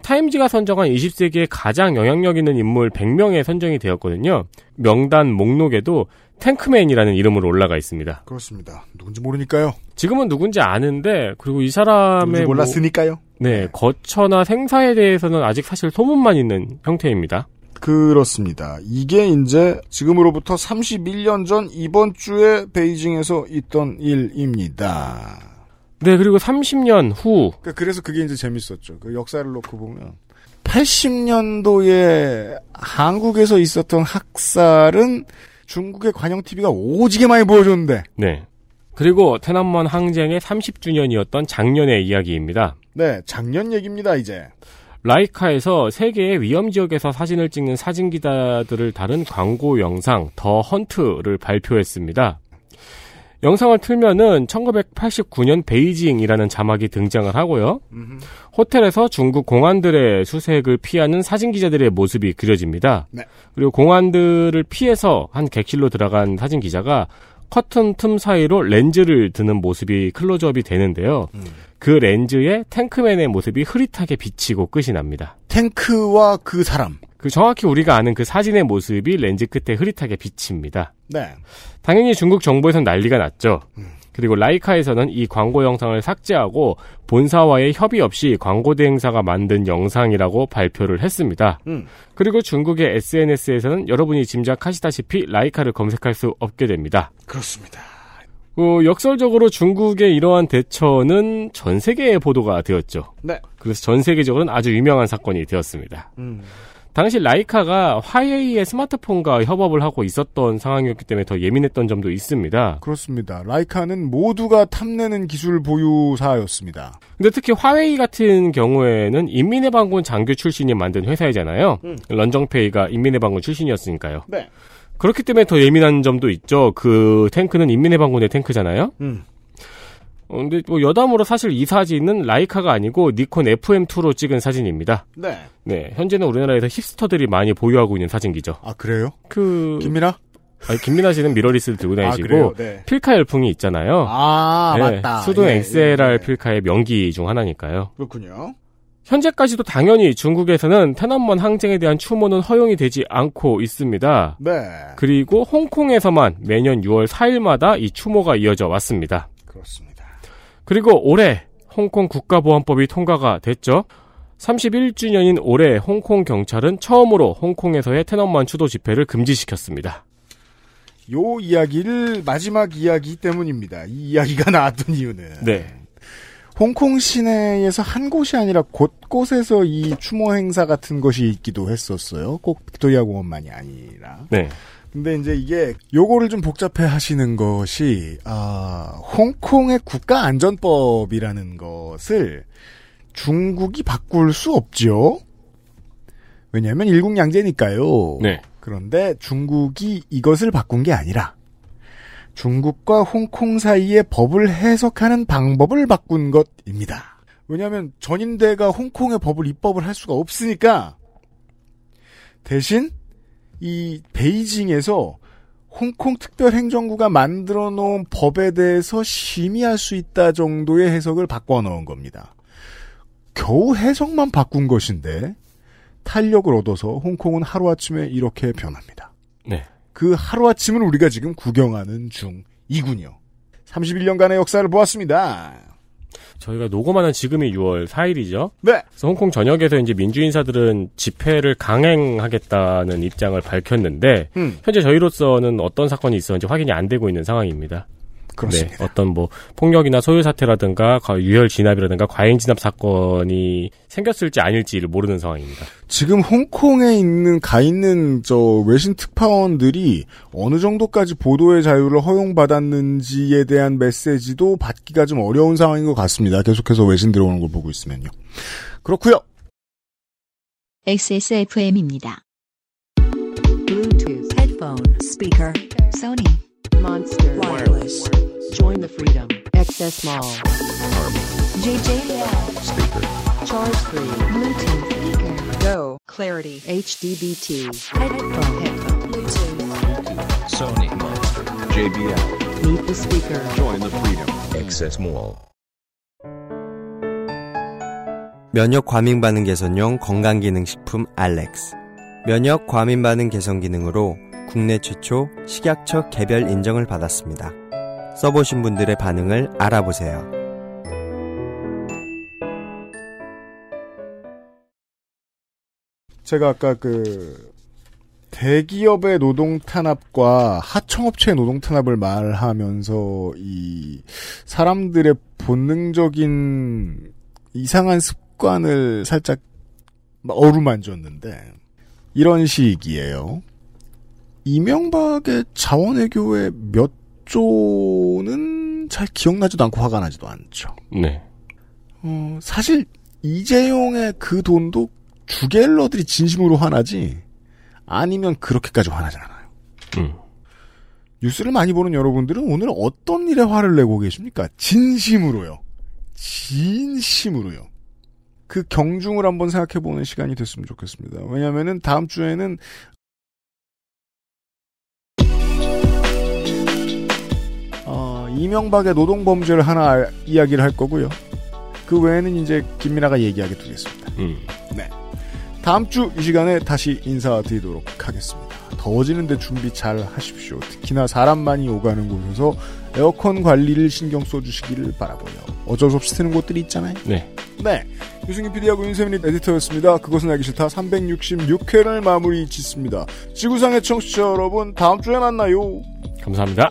타임지가 선정한 20세기의 가장 영향력 있는 인물 100명에 선정이 되었거든요. 명단 목록에도 탱크맨이라는 이름으로 올라가 있습니다. 그렇습니다. 누군지 모르니까요. 지금은 누군지 아는데 그리고 이 사람의 누군지 뭐- 몰랐으니까요. 네, 거처나 생사에 대해서는 아직 사실 소문만 있는 형태입니다. 그렇습니다. 이게 이제 지금으로부터 31년 전 이번 주에 베이징에서 있던 일입니다. 네, 그리고 30년 후 그러니까 그래서 그게 이제 재밌었죠. 그 역사를 놓고 보면 80년도에 한국에서 있었던 학살은 중국의 관영 TV가 오지게 많이 보여줬는데, 네. 그리고 테난먼 항쟁의 30주년이었던 작년의 이야기입니다. 네 작년 얘기입니다 이제. 라이카에서 세계의 위험 지역에서 사진을 찍는 사진 기자들을 다룬 광고 영상 더 헌트를 발표했습니다. 영상을 틀면은 1989년 베이징이라는 자막이 등장을 하고요. 호텔에서 중국 공안들의 수색을 피하는 사진 기자들의 모습이 그려집니다. 네. 그리고 공안들을 피해서 한 객실로 들어간 사진 기자가 커튼 틈 사이로 렌즈를 드는 모습이 클로즈업이 되는데요. 그 렌즈에 탱크맨의 모습이 흐릿하게 비치고 끝이 납니다. 탱크와 그 사람. 그 정확히 우리가 아는 그 사진의 모습이 렌즈 끝에 흐릿하게 비칩니다. 네. 당연히 중국 정부에선 난리가 났죠. 그리고 라이카에서는 이 광고 영상을 삭제하고 본사와의 협의 없이 광고 대행사가 만든 영상이라고 발표를 했습니다. 음. 그리고 중국의 SNS에서는 여러분이 짐작하시다시피 라이카를 검색할 수 없게 됩니다. 그렇습니다. 어, 역설적으로 중국의 이러한 대처는 전 세계에 보도가 되었죠. 네. 그래서 전 세계적으로는 아주 유명한 사건이 되었습니다. 음. 당시 라이카가 화웨이의 스마트폰과 협업을 하고 있었던 상황이었기 때문에 더 예민했던 점도 있습니다. 그렇습니다. 라이카는 모두가 탐내는 기술 보유사였습니다. 근데 특히 화웨이 같은 경우에는 인민의 방군 장교 출신이 만든 회사이잖아요. 음. 런정페이가 인민의 방군 출신이었으니까요. 네. 그렇기 때문에 더 예민한 점도 있죠. 그 탱크는 인민의 방군의 탱크잖아요. 음. 어, 근데 뭐 여담으로 사실 이 사진은 라이카가 아니고 니콘 FM2로 찍은 사진입니다. 네. 네, 현재는 우리나라에서 힙스터들이 많이 보유하고 있는 사진기죠. 아, 그래요? 그 김민아? 아니, 김민아 씨는 미러리스를 들고 아, 다니시고 그래요? 네. 필카 열풍이 있잖아요. 아, 네, 맞다. 수동 예, XLR 예, 예. 필카의 명기 중 하나니까요. 그렇군요. 현재까지도 당연히 중국에서는 테넌먼 항쟁에 대한 추모는 허용이 되지 않고 있습니다. 네. 그리고 홍콩에서만 매년 6월 4일마다 이 추모가 이어져 왔습니다. 그렇습니다. 그리고 올해 홍콩 국가보안법이 통과가 됐죠. 31주년인 올해 홍콩 경찰은 처음으로 홍콩에서의 테넌먼 추도 집회를 금지시켰습니다. 요 이야기를 마지막 이야기 때문입니다. 이 이야기가 나왔던 이유는 네. 홍콩 시내에서 한 곳이 아니라 곳곳에서 이 추모 행사 같은 것이 있기도 했었어요. 꼭 빅토리아 공원만이 아니라. 네. 근데 이제 이게 요거를 좀 복잡해 하시는 것이 아, 홍콩의 국가 안전법이라는 것을 중국이 바꿀 수 없죠. 왜냐하면 일국 양제니까요. 네. 그런데 중국이 이것을 바꾼 게 아니라 중국과 홍콩 사이의 법을 해석하는 방법을 바꾼 것입니다. 왜냐하면 전인대가 홍콩의 법을 입법을 할 수가 없으니까 대신 이 베이징에서 홍콩 특별행정구가 만들어 놓은 법에 대해서 심의할 수 있다 정도의 해석을 바꿔 넣은 겁니다. 겨우 해석만 바꾼 것인데 탄력을 얻어서 홍콩은 하루아침에 이렇게 변합니다. 네. 그 하루아침을 우리가 지금 구경하는 중이군요. 31년간의 역사를 보았습니다. 저희가 녹음하는 지금이 6월 4일이죠. 네. 그래서 홍콩 전역에서 이제 민주인사들은 집회를 강행하겠다는 입장을 밝혔는데 음. 현재 저희로서는 어떤 사건이 있었는지 확인이 안 되고 있는 상황입니다. 그렇습니다. 네, 어떤 뭐 폭력이나 소유 사태라든가 과- 유혈 진압이라든가 과잉 진압 사건이 생겼을지 아닐지를 모르는 상황입니다. 지금 홍콩에 있는 가 있는 저 외신 특파원들이 어느 정도까지 보도의 자유를 허용받았는지에 대한 메시지도 받기가 좀 어려운 상황인 것 같습니다. 계속해서 외신 들어오는 걸 보고 있으면요. 그렇고요. XSFM입니다. Bluetooth, headphone, speaker, Sony, Monster, wireless. Join the freedom. Access Mall. JJL. Speaker. Charge 3. Bluetooth. Speaker. Go. Clarity. HDBT. Headphone. Headphone. Bluetooth. Sony Monster. JBL. Meet the speaker. Join the freedom. Access Mall. 면역 과민 반응 개선용 건강기능식품 알렉스. 면역 과민 반응 개선 기능으로 국내 최초 식약처 개별 인정을 받았습니다. 써보신 분들의 반응을 알아보세요. 제가 아까 그 대기업의 노동 탄압과 하청업체의 노동 탄압을 말하면서 이 사람들의 본능적인 이상한 습관을 살짝 어루만졌는데 이런 식이에요. 이명박의 자원외교의 몇 조는 잘 기억나지도 않고 화가 나지도 않죠. 네. 어, 사실 이재용의 그 돈도 주갤러들이 진심으로 화나지 아니면 그렇게까지 화나지 않아요. 음. 뉴스를 많이 보는 여러분들은 오늘 어떤 일에 화를 내고 계십니까? 진심으로요. 진심으로요. 그 경중을 한번 생각해보는 시간이 됐으면 좋겠습니다. 왜냐면은 다음 주에는 이명박의 노동 범죄를 하나 알- 이야기를 할 거고요. 그 외에는 이제 김민아가 얘기하게 두겠습니다. 음. 네. 다음 주 이 시간에 다시 인사드리도록 하겠습니다. 더워지는데 준비 잘 하십시오. 특히나 사람 많이 오가는 곳에서 에어컨 관리를 신경 써주시기를 바라고요. 어쩔 수 없이 트는 곳들이 있잖아요. 네. 네. 유승기 PD하고 윤세민 에디터였습니다. 그것은 알기 싫다 366회를 마무리 짓습니다. 지구상의 청취자 여러분, 다음 주에 만나요. 감사합니다.